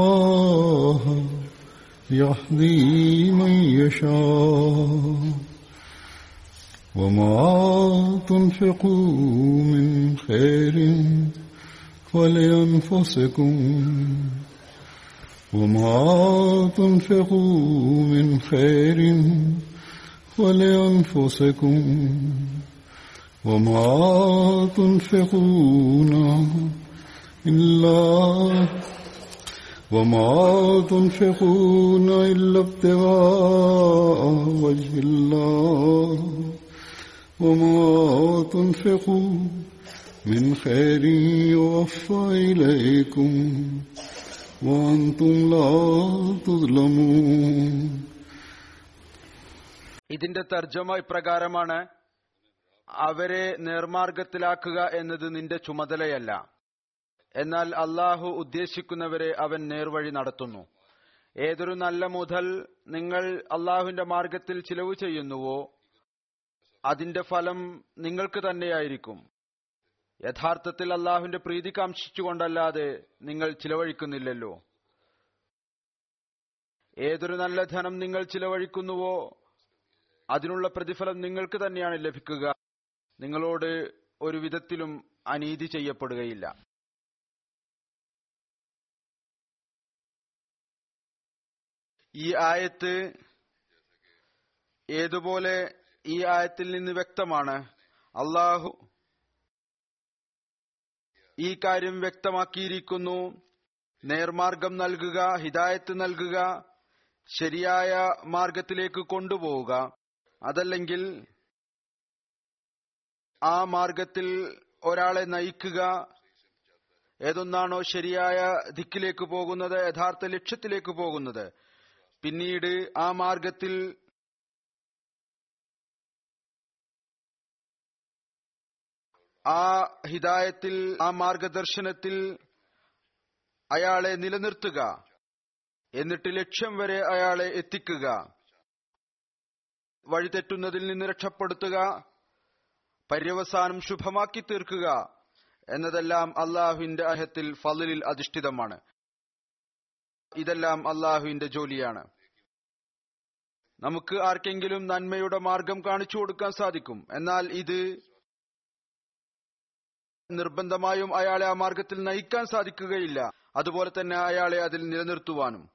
الله يهدي من يشاء وما تنفقوا من خير فلأنفسكم وما تنفقوا من خير فلأنفسكم وما تنفقون إلا وما تنفقون إلا ابتغاء وجه الله وما تنفقوا من خير يوفى إليكم وأنتم لا تظلمون ഇതിന്റെ തർജ്ജമ ഇപ്രകാരമാണ് അവരെ നേർമാർഗത്തിലാക്കുക എന്നത് നിന്റെ ചുമതലയല്ല എന്നാൽ അള്ളാഹു ഉദ്ദേശിക്കുന്നവരെ അവൻ നേർവഴി നടത്തുന്നു. ഏതൊരു നല്ല മുതൽ നിങ്ങൾ അള്ളാഹുവിന്റെ മാർഗത്തിൽ ചിലവ് ചെയ്യുന്നുവോ അതിന്റെ ഫലം നിങ്ങൾക്ക് തന്നെയായിരിക്കും. യഥാർത്ഥത്തിൽ അള്ളാഹുവിന്റെ പ്രീതി കാംക്ഷിച്ചുകൊണ്ടല്ലാതെ നിങ്ങൾ ചിലവഴിക്കുന്നില്ലല്ലോ. ഏതൊരു നല്ല ധനം നിങ്ങൾ ചിലവഴിക്കുന്നുവോ അതിനുള്ള പ്രതിഫലം നിങ്ങൾക്ക് തന്നെയാണ് ലഭിക്കുക. നിങ്ങളോട് ഒരു വിധത്തിലും അനീതി ചെയ്യപ്പെടുകയില്ല. ഈ ആയത്ത് ഏതുപോലെ ഈ ആയത്തിൽ നിന്ന് വ്യക്തമാണ്? അള്ളാഹു ഈ കാര്യം വ്യക്തമാക്കിയിരിക്കുന്നു. നേർമാർഗം നൽകുക ഹിദായത്ത് നൽകുക ശരിയായ മാർഗത്തിലേക്ക് കൊണ്ടുപോവുക. അതല്ലെങ്കിൽ ആ മാർഗത്തിൽ ഒരാളെ നയിക്കുക ഏതൊന്നാണോ ശരിയായ ദിക്കിലേക്ക് പോകുന്നത് യഥാർത്ഥ ലക്ഷ്യത്തിലേക്ക് പോകുന്നത്. പിന്നീട് ആ മാർഗത്തിൽ ആ ഹിദായത്തിൽ ആ മാർഗദർശനത്തിൽ അയാളെ നിലനിർത്തുക. എന്നിട്ട് ലക്ഷ്യം വരെ അയാളെ എത്തിക്കുക. വഴിതെറ്റുന്നതിൽ നിന്ന് രക്ഷപ്പെടുത്തുക. പര്യവസാനം ശുഭമാക്കി തീർക്കുക. എന്നതെല്ലാം അള്ളാഹുവിന്റെ അഹത്തിൽ ഫലിൽ അധിഷ്ഠിതമാണ്. ഇതെല്ലാം അള്ളാഹുവിന്റെ ജോലിയാണ്. നമുക്ക് ആർക്കെങ്കിലും നന്മയുടെ മാർഗം കാണിച്ചു കൊടുക്കാൻ സാധിക്കും. എന്നാൽ ഇത് നിർബന്ധമായും അയാളെ ആ മാർഗത്തിൽ നയിക്കാൻ സാധിക്കുകയില്ല. അതുപോലെ തന്നെ അയാളെ അതിൽ നിലനിർത്തുവാനും.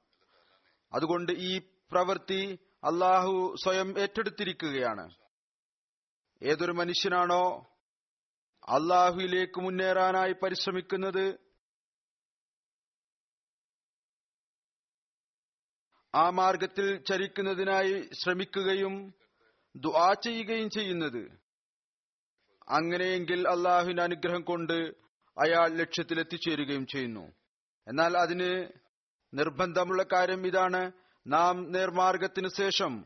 അതുകൊണ്ട് ഈ പ്രവൃത്തി അള്ളാഹു സ്വയം ഏറ്റെടുത്തിരിക്കുകയാണ്. ഏതൊരു മനുഷ്യനാണോ അള്ളാഹുയിലേക്ക് മുന്നേറാനായി പരിശ്രമിക്കുന്നത് ആ മാർഗത്തിൽ ചരിക്കുന്നതിനായി ശ്രമിക്കുകയും ദുആ ചെയ്യുകയും ചെയ്യുന്നത്. അങ്ങനെയെങ്കിൽ അള്ളാഹുവിന്റെ അനുഗ്രഹം കൊണ്ട് അയാൾ ലക്ഷ്യത്തിലെത്തിച്ചേരുകയും ചെയ്യുന്നു. എന്നാൽ അതിന് നിർബന്ധമുള്ള കാര്യം ഇതാണ്. നാം നേർമാർഗത്തിനു ശേഷം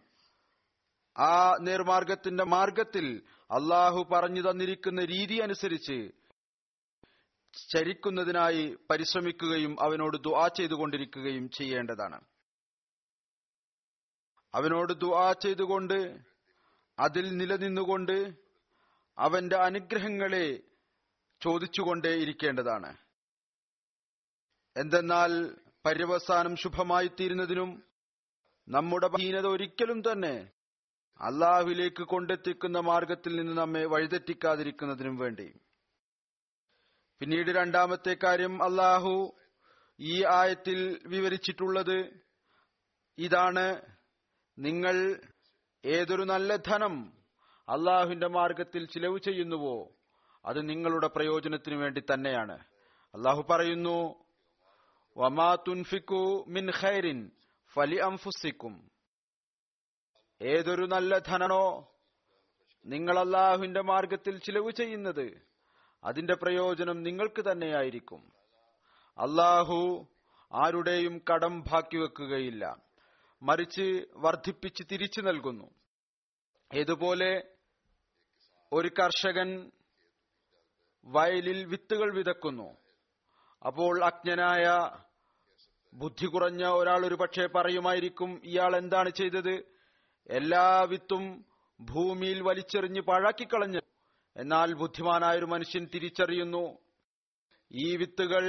ആ നേർമാർഗത്തിന്റെ മാർഗത്തിൽ അള്ളാഹു പറഞ്ഞു തന്നിരിക്കുന്ന രീതി അനുസരിച്ച് ചരിക്കുന്നതിനായി പരിശ്രമിക്കുകയും അവനോട് ദുആ ചെയ്തുകൊണ്ടിരിക്കുകയും ചെയ്യേണ്ടതാണ്. അവനോട് ദുആ ചെയ്തുകൊണ്ട് അതിൽ നിലനിന്നുകൊണ്ട് അവന്റെ അനുഗ്രഹങ്ങളെ ചോദിച്ചുകൊണ്ടേ ഇരിക്കേണ്ടതാണ്. എന്തെന്നാൽ പര്യവസാനം ശുഭമായി തീരുന്നതിനും നമ്മുടെ ഹീനത ഒരിക്കലും തന്നെ അള്ളാഹുവിലേക്ക് കൊണ്ടെത്തിക്കുന്ന മാർഗത്തിൽ നിന്ന് നമ്മെ വഴിതെറ്റിക്കാതിരിക്കുന്നതിനും വേണ്ടി. പിന്നീട് രണ്ടാമത്തെ കാര്യം അള്ളാഹു ഈ ആയത്തിൽ വിവരിച്ചിട്ടുള്ളത് ഇതാണ് നിങ്ങൾ ഏതൊരു നല്ല ധനം അള്ളാഹുവിന്റെ മാർഗത്തിൽ ചിലവ് ചെയ്യുന്നുവോ അത് നിങ്ങളുടെ പ്രയോജനത്തിനു വേണ്ടി തന്നെയാണ്. അള്ളാഹു പറയുന്നു വമാ തുൻഫിക്കു മിൻ ഖൈറിൻ ഫലി അംഫുസിക്കും. ഏതൊരു നല്ല ധനനോ നിങ്ങൾ അള്ളാഹുവിന്റെ മാർഗത്തിൽ ചിലവ് ചെയ്യുന്നത് അതിന്റെ പ്രയോജനം നിങ്ങൾക്ക് തന്നെയായിരിക്കും. അള്ളാഹു ആരുടെയും കടം ബാക്കി വെക്കുകയില്ല മറിച്ച് വർദ്ധിപ്പിച്ച് തിരിച്ചു നൽകുന്നു. ഇതുപോലെ ഒരു കർഷകൻ വയലിൽ വിത്തുകൾ വിതക്കുന്നു. അപ്പോൾ അജ്ഞനായ ബുദ്ധി കുറഞ്ഞ ഒരാൾ ഒരു പക്ഷേ പറയുമായിരിക്കും ഇയാൾ എന്താണ് ചെയ്തത്? എല്ലാ വിത്തും ഭൂമിയിൽ വലിച്ചെറിഞ്ഞ് പാഴാക്കിക്കളഞ്ഞു. എന്നാൽ ബുദ്ധിമാനായ ഒരു മനുഷ്യൻ തിരിച്ചറിയുന്നു ഈ വിത്തുകൾ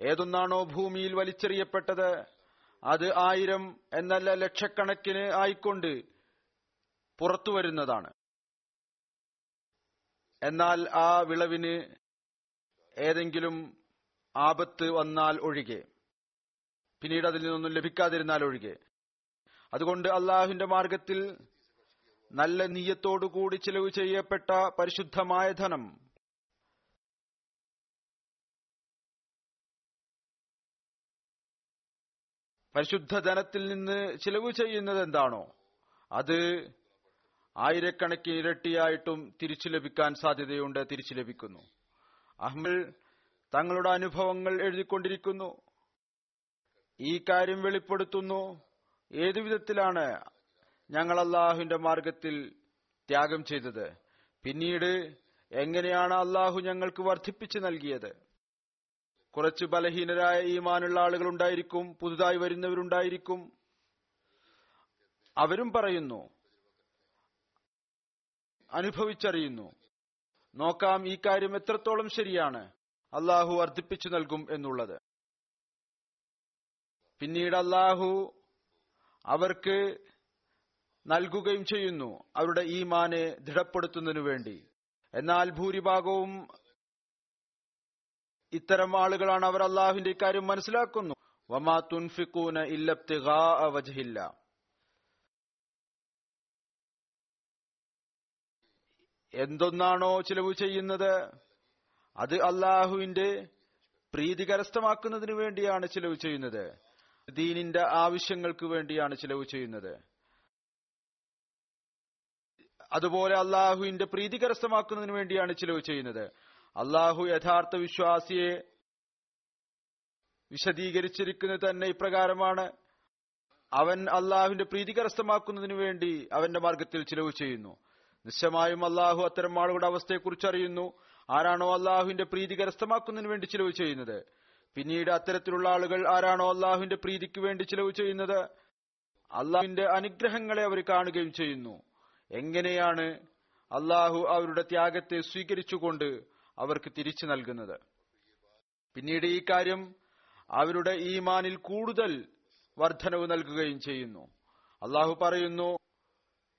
ഏതൊന്നാണോ ഭൂമിയിൽ വലിച്ചെറിയപ്പെട്ടത്? അത് ആയിരം എന്നല്ല ലക്ഷക്കണക്കിന് ആയിക്കൊണ്ട് പുറത്തു വരുന്നതാണ്. എന്നാൽ ആ വിളവിന് ഏതെങ്കിലും ആപത്ത് വന്നാൽ ഒഴികെ പിന്നീട് അതിൽ നിന്നൊന്നും ലഭിക്കാതിരുന്നാൽ ഒഴികെ. അതുകൊണ്ട് അള്ളാഹുവിന്റെ മാർഗത്തിൽ നല്ല നീയത്തോടുകൂടി ചിലവ് ചെയ്യപ്പെട്ട പരിശുദ്ധമായ ധനം പരിശുദ്ധ ധനത്തിൽ നിന്ന് ചിലവ് ചെയ്യുന്നത് എന്താണോ അത് ആയിരക്കണക്കിന് ഇരട്ടിയായിട്ടും തിരിച്ചു ലഭിക്കാൻ സാധ്യതയുണ്ട് തിരിച്ചു ലഭിക്കുന്നു. അഹ്മൽ തങ്ങളുടെ അനുഭവങ്ങൾ എഴുതിക്കൊണ്ടിരിക്കുന്നു. ഈ കാര്യം വെളിപ്പെടുത്തുന്നു. ഏതു വിധത്തിലാണ് ഞങ്ങൾ അള്ളാഹുവിന്റെ മാർഗത്തിൽ ത്യാഗം ചെയ്തത്? പിന്നീട് എങ്ങനെയാണ് അള്ളാഹു ഞങ്ങൾക്ക് വർദ്ധിപ്പിച്ചു നൽകിയത്? കുറച്ച് ബലഹീനരായ ഈമാനുള്ള ആളുകൾ ഉണ്ടായിരിക്കും പുതുതായി വരുന്നവരുണ്ടായിരിക്കും. അവരും പറയുന്നു അനുഭവിച്ചറിയുന്നു നോക്കാം ഈ കാര്യം എത്രത്തോളം ശരിയാണ് അള്ളാഹു വർദ്ധിപ്പിച്ചു നൽകും എന്നുള്ളത്. പിന്നീട് അള്ളാഹു അവർക്ക് നൽകുകയും ചെയ്യുന്നു അവരുടെ ഈമാനെ ദൃഢപ്പെടുത്തുന്നതിനു വേണ്ടി എന്നാൽ ഭൂരിഭാഗവും ഇത്തരം ആളുകളാണ് അവർ അള്ളാഹുവിന്റെ ഇക്കാര്യം മനസ്സിലാക്കുന്നു. വമാ തുൻഫിക്കൂന ഇല്ലബ്തിഗാ എന്തൊന്നാണോ ചിലവ് ചെയ്യുന്നത്? അത് അള്ളാഹുവിന്റെ പ്രീതി കരസ്ഥമാക്കുന്നതിന് വേണ്ടിയാണ് ചിലവ് ചെയ്യുന്നത്. ദീനിന്റെ ആവശ്യങ്ങൾക്ക് വേണ്ടിയാണ് ചിലവ് ചെയ്യുന്നത്. അതുപോലെ അള്ളാഹുവിന്റെ പ്രീതി കരസ്ഥമാക്കുന്നതിന് വേണ്ടിയാണ് ചിലവ് ചെയ്യുന്നത്. അള്ളാഹു യഥാർത്ഥ വിശ്വാസിയെ വിശദീകരിച്ചിരിക്കുന്നത് തന്നെ ഇപ്രകാരമാണ്. അവൻ അള്ളാഹുവിന്റെ പ്രീതി കരസ്ഥമാക്കുന്നതിന് വേണ്ടി അവന്റെ മാർഗത്തിൽ ചിലവ് ചെയ്യുന്നു. നിശ്ചയമായും അള്ളാഹു അത്തരം ആളുകളുടെ അവസ്ഥയെക്കുറിച്ച് അറിയുന്നു. ആരാണോ അള്ളാഹുവിന്റെ പ്രീതി കരസ്ഥമാക്കുന്നതിന് വേണ്ടി ചിലവ് ചെയ്യുന്നത്? പിന്നീട് അത്തരത്തിലുള്ള ആളുകൾ ആരാണോ അള്ളാഹുവിന്റെ പ്രീതിക്ക് വേണ്ടി ചിലവ് ചെയ്യുന്നത്? അള്ളാഹുവിന്റെ അനുഗ്രഹങ്ങളെ അവർ കാണുകയും ചെയ്യുന്നു. എങ്ങനെയാണ് അള്ളാഹു അവരുടെ ത്യാഗത്തെ സ്വീകരിച്ചുകൊണ്ട് അവർക്ക് തിരിച്ചു നൽകുന്നത്. പിന്നീട് ഈ കാര്യം അവരുടെ ഈമാനിൽ കൂടുതൽ വർധനവ് നൽകുകയും ചെയ്യുന്നു. അള്ളാഹു പറയുന്നു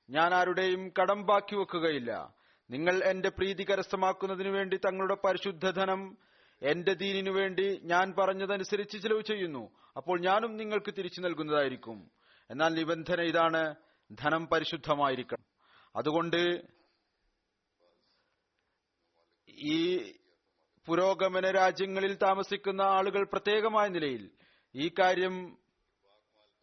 ഞാൻ ആരുടെയും കടം ബാക്കി വെക്കുകയില്ല. നിങ്ങൾ എന്റെ പ്രീതി കരസ്ഥമാക്കുന്നതിനു വേണ്ടി തങ്ങളുടെ പരിശുദ്ധധനം എന്റെ ദീനിനു വേണ്ടി ഞാൻ പറഞ്ഞതനുസരിച്ച് ചിലവ് ചെയ്യുന്നു. അപ്പോൾ ഞാനും നിങ്ങൾക്ക് തിരിച്ചു നൽകുന്നതായിരിക്കും. എന്നാൽ നിബന്ധന ഇതാണ് ധനം പരിശുദ്ധമായിരിക്കണം. അതുകൊണ്ട് ഈ പുരോഗമന രാജ്യങ്ങളിൽ താമസിക്കുന്ന ആളുകൾ പ്രത്യേകമായ നിലയിൽ ഈ കാര്യം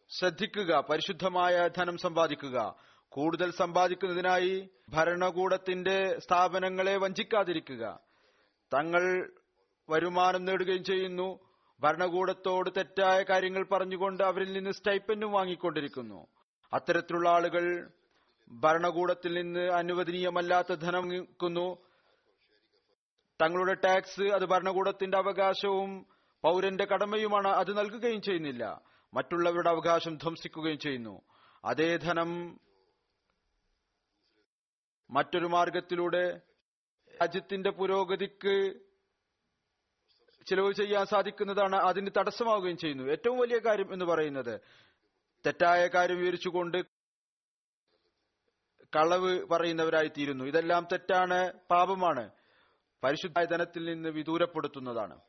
ശ്രദ്ധിക്കുക പരിശുദ്ധമായ ധനം സമ്പാദിക്കുക. കൂടുതൽ സമ്പാദിക്കുന്നതിനായി ഭരണകൂടത്തിന്റെ സ്ഥാപനങ്ങളെ വഞ്ചിക്കാതിരിക്കുക. തങ്ങൾ വരുമാനം നേടുകയും ചെയ്യുന്നു. ഭരണകൂടത്തോട് തെറ്റായ കാര്യങ്ങൾ പറഞ്ഞുകൊണ്ട് അവരിൽ നിന്ന് സ്റ്റൈപ്പൻഡും വാങ്ങിക്കൊണ്ടിരിക്കുന്നു. അത്തരത്തിലുള്ള ആളുകൾ ഭരണകൂടത്തിൽ നിന്ന് അനുവദനീയമല്ലാത്ത ധനം നീക്കുന്നു തങ്ങളുടെ ടാക്സ് അത് ഭരണകൂടത്തിന്റെ അവകാശവും പൗരന്റെ കടമയുമാണ് അത് നൽകുകയും ചെയ്യുന്നില്ല. മറ്റുള്ളവരുടെ അവകാശം ധ്വംസിക്കുകയും ചെയ്യുന്നു. അതേ ധനം മറ്റൊരു മാർഗത്തിലൂടെ രാജ്യത്തിന്റെ പുരോഗതിക്ക് ചിലവ് ചെയ്യാൻ സാധിക്കുന്നതാണ് അതിന് തടസ്സമാവുകയും ചെയ്യുന്നു. ഏറ്റവും വലിയ കാര്യം എന്ന് പറയുന്നത് തെറ്റായ കാര്യം വിവരിച്ചുകൊണ്ട് കളവ് പറയുന്നവരായി തീരുന്നു ഇതെല്ലാം തെറ്റാണ് പാപമാണ്. പരിശുദ്ധ ധനത്തിൽ നിന്ന് വിദൂരപ്പെടുത്തുന്നതാണ്.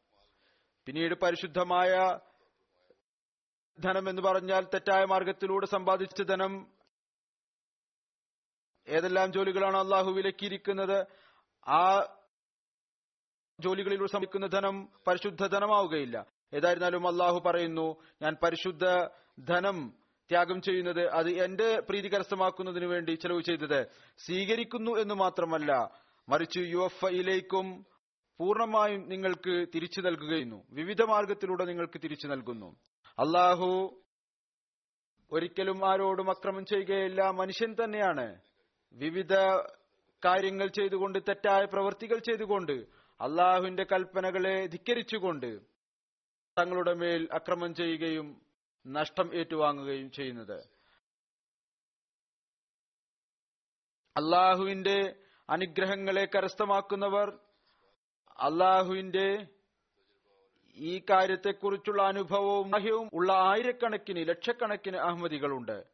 പിന്നീട് പരിശുദ്ധമായ ധനം എന്ന് പറഞ്ഞാൽ തെറ്റായ മാർഗത്തിലൂടെ സമ്പാദിച്ച ധനം ഏതെല്ലാം ജോലികളാണ് അള്ളാഹു വിലക്കിയിരിക്കുന്നത് ആ ജോലികളിലൂടെ സമ്പാദിക്കുന്ന ധനം പരിശുദ്ധ ധനമാവുകയില്ല. ഏതായിരുന്നാലും അള്ളാഹു പറയുന്നു ഞാൻ പരിശുദ്ധ ധനം ത്യാഗം ചെയ്യുന്നത് അത് എന്റെ പ്രീതി കരസ്ഥമാക്കുന്നതിന് വേണ്ടി ചെലവ് ചെയ്തത് സ്വീകരിക്കുന്നു എന്ന് മാത്രമല്ല മറിച്ച് യു എഫ് ഐയിലേക്കും പൂർണമായും നിങ്ങൾക്ക് തിരിച്ചു നൽകുകയുന്നു. വിവിധ മാർഗത്തിലൂടെ നിങ്ങൾക്ക് തിരിച്ചു നൽകുന്നു. അള്ളാഹു ഒരിക്കലും ആരോടും അക്രമം ചെയ്യുകയില്ല. മനുഷ്യൻ തന്നെയാണ്. വിവിധ കാര്യങ്ങൾ ചെയ്തുകൊണ്ട് തെറ്റായ പ്രവൃത്തികൾ ചെയ്തുകൊണ്ട് അള്ളാഹുവിന്റെ കൽപ്പനകളെ ധിക്കരിച്ചുകൊണ്ട് തങ്ങളുടെ മേൽ അക്രമം ചെയ്യുകയും നഷ്ടം ഏറ്റുവാങ്ങുകയും ചെയ്യുന്നത്. അള്ളാഹുവിന്റെ അനുഗ്രഹങ്ങളെ കരസ്ഥമാക്കുന്നവർ അള്ളാഹുവിന്റെ ഈ കാര്യത്തെക്കുറിച്ചുള്ള അനുഭവവും അഹ്യവും ഉള്ള ആയിരക്കണക്കിന് ലക്ഷക്കണക്കിന് അഹമ്മദികളുണ്ട്.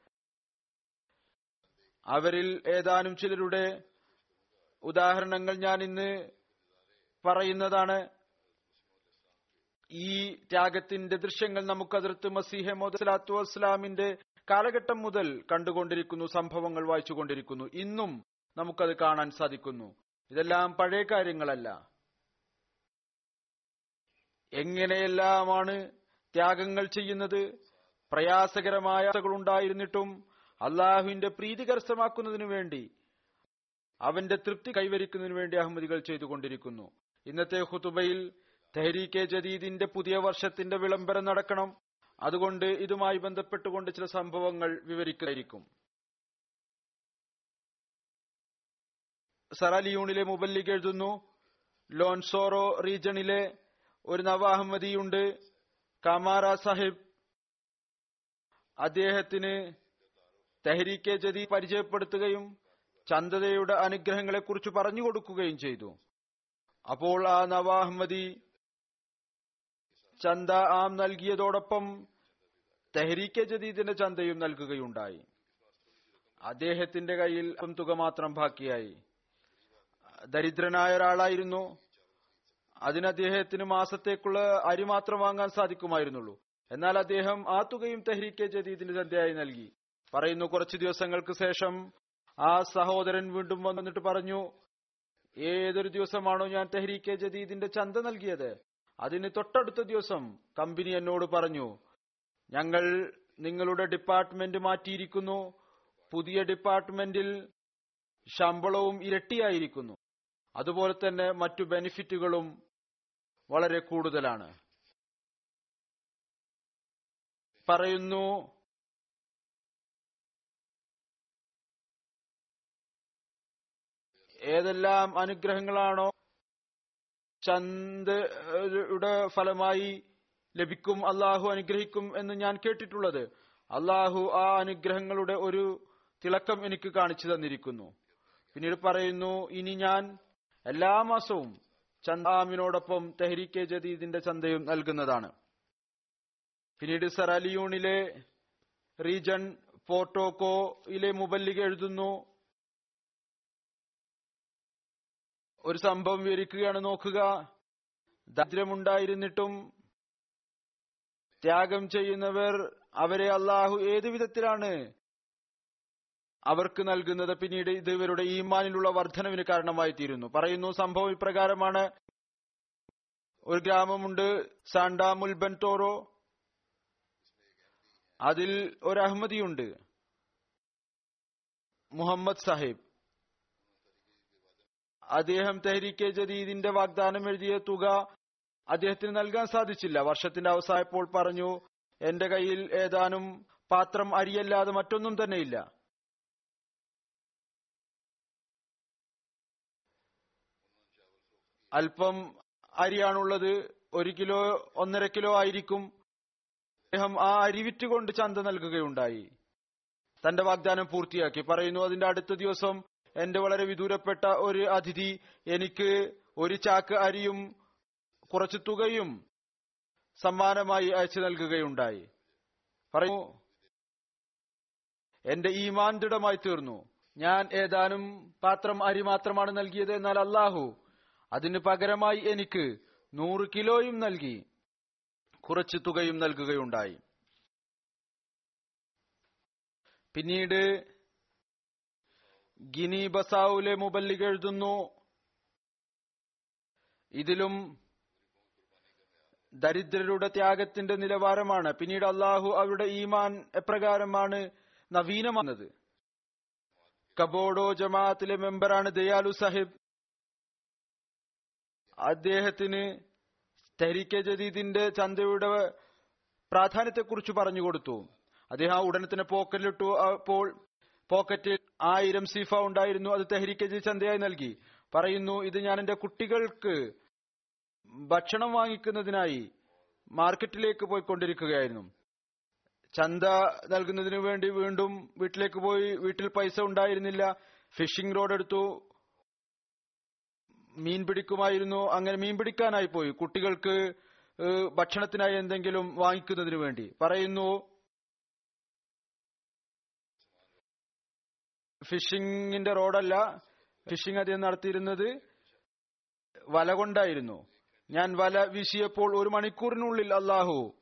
അവരിൽ ഏതാനും ചിലരുടെ ഉദാഹരണങ്ങൾ ഞാൻ ഇന്ന് പറയുന്നതാണ്. ഈ ത്യാഗത്തിന്റെ ദൃശ്യങ്ങൾ നമുക്ക് അതിർത്ത് മസീഹ മോദലാത്തു വസ്ലാമിന്റെ കാലഘട്ടം മുതൽ കണ്ടുകൊണ്ടിരിക്കുന്നു സംഭവങ്ങൾ വായിച്ചുകൊണ്ടിരിക്കുന്നു. ഇന്നും നമുക്കത് കാണാൻ സാധിക്കുന്നു. ഇതെല്ലാം പഴയ കാര്യങ്ങളല്ല. എങ്ങനെയെല്ലാമാണ് ത്യാഗങ്ങൾ ചെയ്യുന്നത്? പ്രയാസകരമായ ഉണ്ടായിരുന്നിട്ടും അള്ളാഹുവിന്റെ പ്രീതി കരസ്ഥമാക്കുന്നതിനു വേണ്ടി അവന്റെ തൃപ്തി കൈവരിക്കുന്നതിനു വേണ്ടി അഹമ്മദികൾ ചെയ്തുകൊണ്ടിരിക്കുന്നു. ഇന്നത്തെ ഹുതുബയിൽ തെഹരീക്കെ ജദീദിന്റെ പുതിയ വർഷത്തിന്റെ വിളംബരം നടക്കണം. അതുകൊണ്ട് ഇതുമായി ബന്ധപ്പെട്ടുകൊണ്ട് ചില സംഭവങ്ങൾ വിവരിക്കായിരിക്കും സറാലിയൂണിലെ മുബല്ലിഗ് എഴുതുന്നു ലോൺസോറോ റീജണിലെ ഒരു നവ അഹമ്മദിയുണ്ട് കമാറ സാഹിബ്. അദ്ദേഹത്തിന് തെഹരീക്കെ ജതി പരിചയപ്പെടുത്തുകയും ചന്തതയുടെ അനുഗ്രഹങ്ങളെക്കുറിച്ച് പറഞ്ഞു കൊടുക്കുകയും ചെയ്തു. അപ്പോൾ ആ നവ അഹമ്മദി ചന്ത ആം നൽകിയതോടൊപ്പം തെഹരീക്കെ ജദീദിന്റെ ചന്തയും നൽകുകയുണ്ടായി. അദ്ദേഹത്തിന്റെ കയ്യിൽ തുക മാത്രം ബാക്കിയായി. ദരിദ്രനായ ഒരാളായിരുന്നു അതിന് അദ്ദേഹത്തിന് മാസത്തേക്കുള്ള അരി മാത്രം വാങ്ങാൻ സാധിക്കുമായിരുന്നുള്ളൂ. എന്നാൽ അദ്ദേഹം ആ തുകയും തെഹ്രീക്കെ ജദീദിന് തന്റെയായി നൽകി. പറയുന്നു കുറച്ചു ദിവസങ്ങൾക്ക് ശേഷം ആ സഹോദരൻ വീണ്ടും വന്നിട്ട് പറഞ്ഞു ഏതൊരു ദിവസമാണോ ഞാൻ തെഹ്രീക്കെ ജദീദിന്റെ ചന്ത നൽകിയത്? അതിന് തൊട്ടടുത്ത ദിവസം കമ്പനി എന്നോട് പറഞ്ഞു ഞങ്ങൾ നിങ്ങളുടെ ഡിപ്പാർട്ട്മെന്റ് മാറ്റിയിരിക്കുന്നു. പുതിയ ഡിപ്പാർട്ട്മെന്റിൽ ശമ്പളവും ഇരട്ടിയായിരിക്കുന്നു. അതുപോലെ തന്നെ മറ്റു ബെനിഫിറ്റുകളും വളരെ കൂടുതലാണ്. പറയുന്നു ഏതെല്ലാം അനുഗ്രഹങ്ങളാണോ ചന്ദ്രയുടെ ഫലമായി ലഭിക്കും അള്ളാഹു അനുഗ്രഹിക്കും എന്ന് ഞാൻ കേട്ടിട്ടുള്ളത്. അള്ളാഹു ആ അനുഗ്രഹങ്ങളുടെ ഒരു തിളക്കം എനിക്ക് കാണിച്ചു തന്നിരിക്കുന്നു. പിന്നീട് പറയുന്നു ഇനി ഞാൻ എല്ലാ മാസവും ചന്താമിനോടൊപ്പം തെഹരിക്കെ ജദീദിന്റെ ചന്തയും നൽകുന്നതാണ്. പിന്നീട് സറാലിയൂണിലെ റീജൺ പോർട്ടോക്കോയിലെ മുബല്ലിക എഴുതുന്നു. ഒരു സംഭവം വിവരിക്കുകയാണ് നോക്കുക. ദരിദ്രമുണ്ടായിരുന്നിട്ടും ത്യാഗം ചെയ്യുന്നവർ അവരെ അള്ളാഹു ഏതു വിധത്തിലാണ് അവർക്ക് നൽകുന്നത് പിന്നീട് ഇത് ഇവരുടെ ഈമാനിലുള്ള വർധനവിന് കാരണമായി തീരുന്നു പറയുന്നു സംഭവം ഇപ്രകാരമാണ്. ഒരു ഗ്രാമമുണ്ട് സാണ്ടാ ടോറോ അതിൽ ഒരു അഹമ്മദിയുണ്ട് മുഹമ്മദ് സാഹിബ്. അദ്ദേഹം തെഹരീക്കെ ജദീദിന്റെ വാഗ്ദാനം എഴുതിയ തുക അദ്ദേഹത്തിന് നൽകാൻ സാധിച്ചില്ല. വർഷത്തിന്റെ അവസാനപ്പോൾ പറഞ്ഞു എന്റെ കയ്യിൽ ഏതാനും പാത്രം അരിയല്ലാതെ മറ്റൊന്നും തന്നെയില്ല. അല്പം അരിയാണുള്ളത്. ഒരു കിലോ ഒന്നര കിലോ ആയിരിക്കും. അദ്ദേഹം ആ അരി വിറ്റുകൊണ്ട് ചന്ത നൽകുകയുണ്ടായി. തന്റെ വാഗ്ദാനം പൂർത്തിയാക്കി. പറയുന്നു അതിന്റെ അടുത്ത ദിവസം എന്റെ വളരെ വിദൂരപ്പെട്ട ഒരു അതിഥി എനിക്ക് ഒരു ചാക്ക് അരിയും കുറച്ച് തുകയും സമ്മാനമായി അയച്ചു നൽകുകയുണ്ടായി. പറയൂ എന്റെ ഈമാൻ ദൃഢമായി തീർന്നു. ഞാൻ ഏതാനും പാത്രം അരി മാത്രമാണ് നൽകിയത് എന്നാൽ അള്ളാഹു അതിന് പകരമായി എനിക്ക് നൂറ് കിലോയും നൽകി. കുറച്ച് തുകയും നൽകുകയുണ്ടായി. പിന്നീട് ഗിനി ബസാവുലെ മുബല്ലി എഴുതുന്നു. ഇതിലും ദരിദ്രരുടെ ത്യാഗത്തിന്റെ നിലവാരമാണ്. പിന്നീട് അള്ളാഹു അവരുടെ ഈമാൻ എപ്രകാരമാണ് നവീനമാകുന്നത്. കബോഡോ ജമാഅത്തിലെ മെമ്പറാണ് ദയാലു സാഹിബ്. അദ്ദേഹത്തിന് തരിക്ക ജദീദിന്റെ ചന്തയുടെ പ്രാധാന്യത്തെക്കുറിച്ച് പറഞ്ഞു കൊടുത്തു. അദ്ദേഹം ആ ഉടനെ തന്നെ പോക്കറ്റിലിട്ടു അപ്പോൾ പോക്കറ്റിൽ ആയിരം സീഫ ഉണ്ടായിരുന്നു അത് തെഹരീക്കെ ജദീദ് ചന്തയായി നൽകി. പറയുന്നു ഇത് ഞാൻ എന്റെ കുട്ടികൾക്ക് ഭക്ഷണം വാങ്ങിക്കുന്നതിനായി മാർക്കറ്റിലേക്ക് പോയിക്കൊണ്ടിരിക്കുകയായിരുന്നു ചന്ത നൽകുന്നതിന് വേണ്ടി വീണ്ടും വീട്ടിലേക്ക് പോയി വീട്ടിൽ പൈസ ഉണ്ടായിരുന്നില്ല. ഫിഷിംഗ് റോഡ് എടുത്തു മീൻ പിടിക്കുമായിരുന്നു. അങ്ങനെ മീൻ പിടിക്കാനായി പോയി. കുട്ടികൾക്ക് ഭക്ഷണത്തിനായി എന്തെങ്കിലും വാങ്ങിക്കുന്നതിന് വേണ്ടി. പറയുന്നു ഫിഷിങ്ങിന്റെ റോഡല്ല. ഫിഷിംഗ് അദ്ദേഹം നടത്തിയിരുന്നത് വല കൊണ്ടായിരുന്നു. ഞാൻ വല വീശിയപ്പോൾ ഒരു മണിക്കൂറിനുള്ളിൽ അള്ളാഹു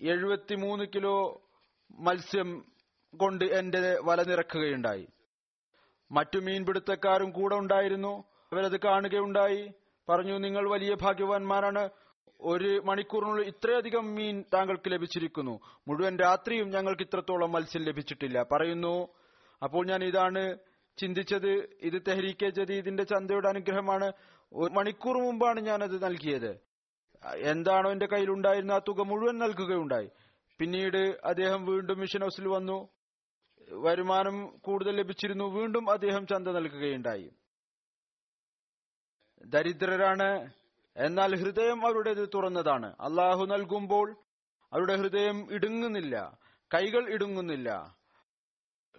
എഴുപത്തിമൂന്ന് കിലോ മത്സ്യം കൊണ്ട് എന്റെ വല നിറക്കുകയുണ്ടായി. മറ്റു മീൻപിടുത്തക്കാരും കൂടെ ഉണ്ടായിരുന്നു. അവരത് കാണുകയുണ്ടായി. പറഞ്ഞു നിങ്ങൾ വലിയ ഭാഗ്യവാന്മാരാണ്. ഒരു മണിക്കൂറിനുള്ളിൽ ഇത്രയധികം മീൻ താങ്കൾക്ക് ലഭിച്ചിരിക്കുന്നു. മുഴുവൻ രാത്രിയും ഞങ്ങൾക്ക് ഇത്രത്തോളം മത്സ്യം ലഭിച്ചിട്ടില്ല. പറയുന്നു അപ്പോൾ ഞാൻ ഇതാണ് ചിന്തിച്ചത്. ഇത് തെഹരീക്കെ ജദീദിന്റെ ചന്തയുടെ അനുഗ്രഹമാണ്. ഒരു മണിക്കൂർ മുമ്പാണ് ഞാനത് നൽകിയത്. എന്താണോ എന്റെ കയ്യിൽ ഉണ്ടായിരുന്ന ആ തുക മുഴുവൻ നൽകുകയുണ്ടായി. പിന്നീട് അദ്ദേഹം വീണ്ടും മിഷൻ ഹൗസിൽ വന്നു. വരുമാനം കൂടുതൽ ലഭിച്ചിരുന്നു. വീണ്ടും അദ്ദേഹം ചന്ത നൽകുകയുണ്ടായി. ദരിദ്രരാണ്. എന്നാൽ ഹൃദയം അവരുടേത് തുറന്നതാണ്. അള്ളാഹു നൽകുമ്പോൾ അവരുടെ ഹൃദയം ഇടുങ്ങുന്നില്ല. കൈകൾ ഇടുങ്ങുന്നില്ല.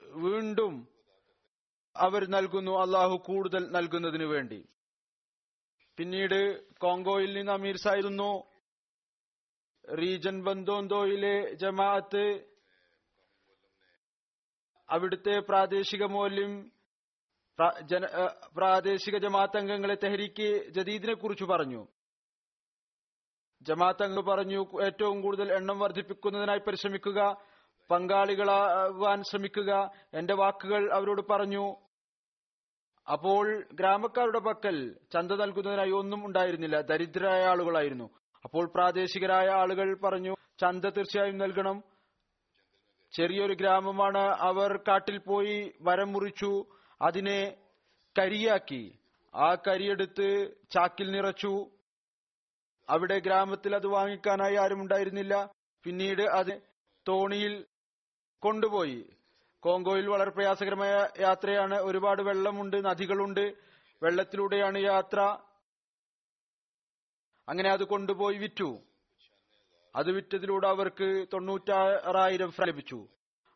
വീണ്ടും അവർ നൽകുന്നു അള്ളാഹു കൂടുതൽ നൽകുന്നതിനു വേണ്ടി. പിന്നീട് കോങ്കോയിൽ നിന്ന് അമീർ സായിരുന്നു റീജൻ ബന്തോന്തോയിലെ ജമാഅത്ത് അവിടുത്തെ പ്രാദേശിക മൂല്യം പ്രാദേശിക ജമാഅത്ത് അംഗങ്ങളെ തെഹരിക്ക് ജദീദിനെ കുറിച്ച് പറഞ്ഞു. ജമാഅത്ത് അംഗങ്ങൾ പറഞ്ഞു ഏറ്റവും കൂടുതൽ എണ്ണം വർദ്ധിപ്പിക്കുന്നതിനായി പരിശ്രമിക്കുക പങ്കാളികളാവാൻ ശ്രമിക്കുക എന്റെ വാക്കുകൾ അവരോട് പറഞ്ഞു. അപ്പോൾ ഗ്രാമക്കാരുടെ പക്കൽ ചന്ത നൽകുന്നതിനായി ഒന്നും ഉണ്ടായിരുന്നില്ല ദരിദ്രരായ ആളുകളായിരുന്നു. അപ്പോൾ പ്രാദേശികരായ ആളുകൾ പറഞ്ഞു ചന്ത തീർച്ചയായും നൽകണം. ചെറിയൊരു ഗ്രാമമാണ് അവർ കാട്ടിൽ പോയി വരം മുറിച്ചു. അതിനെ കരിയാക്കി. ആ കരിയെടുത്ത് ചാക്കിൽ നിറച്ചു. അവിടെ ഗ്രാമത്തിൽ അത് വാങ്ങിക്കാനായി ആരും ഉണ്ടായിരുന്നില്ല. പിന്നീട് അത് തോണിയിൽ കൊണ്ടുപോയി. കോങ്കോയിൽ വളരെ പ്രയാസകരമായ യാത്രയാണ്. ഒരുപാട് വെള്ളമുണ്ട് നദികളുണ്ട്. വെള്ളത്തിലൂടെയാണ് യാത്ര. അങ്ങനെ അത് കൊണ്ടുപോയി വിറ്റു. അത് വിറ്റതിലൂടെ അവർക്ക് തൊണ്ണൂറ്റാറായിരം ലഭിച്ചു.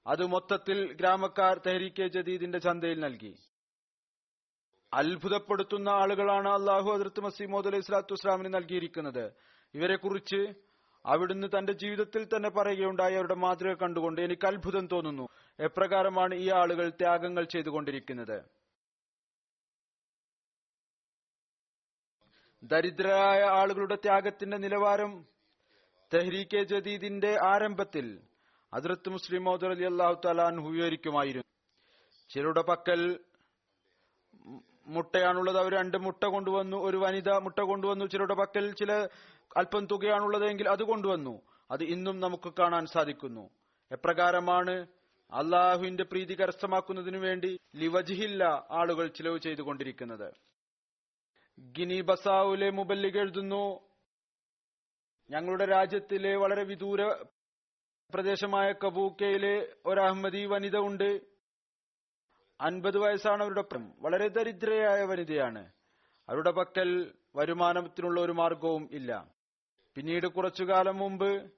അത് മൊത്തത്തിൽ ഗ്രാമക്കാർ തെഹരീക്കെ ജദീദിന്റെ ചന്തയിൽ നൽകി. അത്ഭുതപ്പെടുത്തുന്ന ആളുകളാണ് അള്ളാഹു ഹജറത്ത് മസീമോദ് അലൈഹി സ്വലാത്തു വസ്ലാമിന് നൽകിയിരിക്കുന്നത്. ഇവരെ കുറിച്ച് അവിടുന്ന് തന്റെ ജീവിതത്തിൽ തന്നെ പറയുകയുണ്ടായി. അവരുടെ മാതൃക കണ്ടുകൊണ്ട് എനിക്ക് അത്ഭുതം തോന്നുന്നു. എപ്രകാരമാണ് ഈ ആളുകൾ ത്യാഗങ്ങൾ ചെയ്തുകൊണ്ടിരിക്കുന്നത്? ദരിദ്രരായ ആളുകളുടെ ത്യാഗത്തിന്റെ നിലവാരം തെഹ്രീക്കെ ജദീദിന്റെ ആരംഭത്തിൽ അതിർത്ത് മുസ്ലിം മോദർ അലി അള്ളാഹു തലാൻ വിവരിക്കുമായിരുന്നു. ചിലരുടെ പക്കൽ മുട്ടയാണുള്ളത് അവർ രണ്ട് മുട്ട കൊണ്ടുവന്നു ഒരു വനിത മുട്ട കൊണ്ടുവന്നു. ചിലരുടെ പക്കൽ ചില അല്പം തുകയാണുള്ളതെങ്കിൽ അത് കൊണ്ടുവന്നു. അത് ഇന്നും നമുക്ക് കാണാൻ സാധിക്കുന്നു. എപ്രകാരമാണ് അള്ളാഹുവിന്റെ പ്രീതി കരസ്ഥമാക്കുന്നതിനു വേണ്ടി ലിവജിഹില്ല ആളുകൾ ചിലവ് ചെയ്തുകൊണ്ടിരിക്കുന്നത്. ഗിനി ബസാവുലെ മുബല്ലിഗ് എഴുതുന്നു ഞങ്ങളുടെ രാജ്യത്തിലെ വളരെ വിദൂര പ്രദേശമായ കബൂക്കയിലെ ഒരു അഹമ്മദി വനിത ഉണ്ട്. അൻപത് വയസ്സാണ് അവരുടെ പ്രായം വളരെ ദരിദ്രയായ വനിതയാണ്. അവരുടെ പക്കൽ വരുമാനത്തിനുള്ള ഒരു മാർഗവും ഇല്ല. പിന്നീട് കുറച്ചു കാലം മുമ്പ്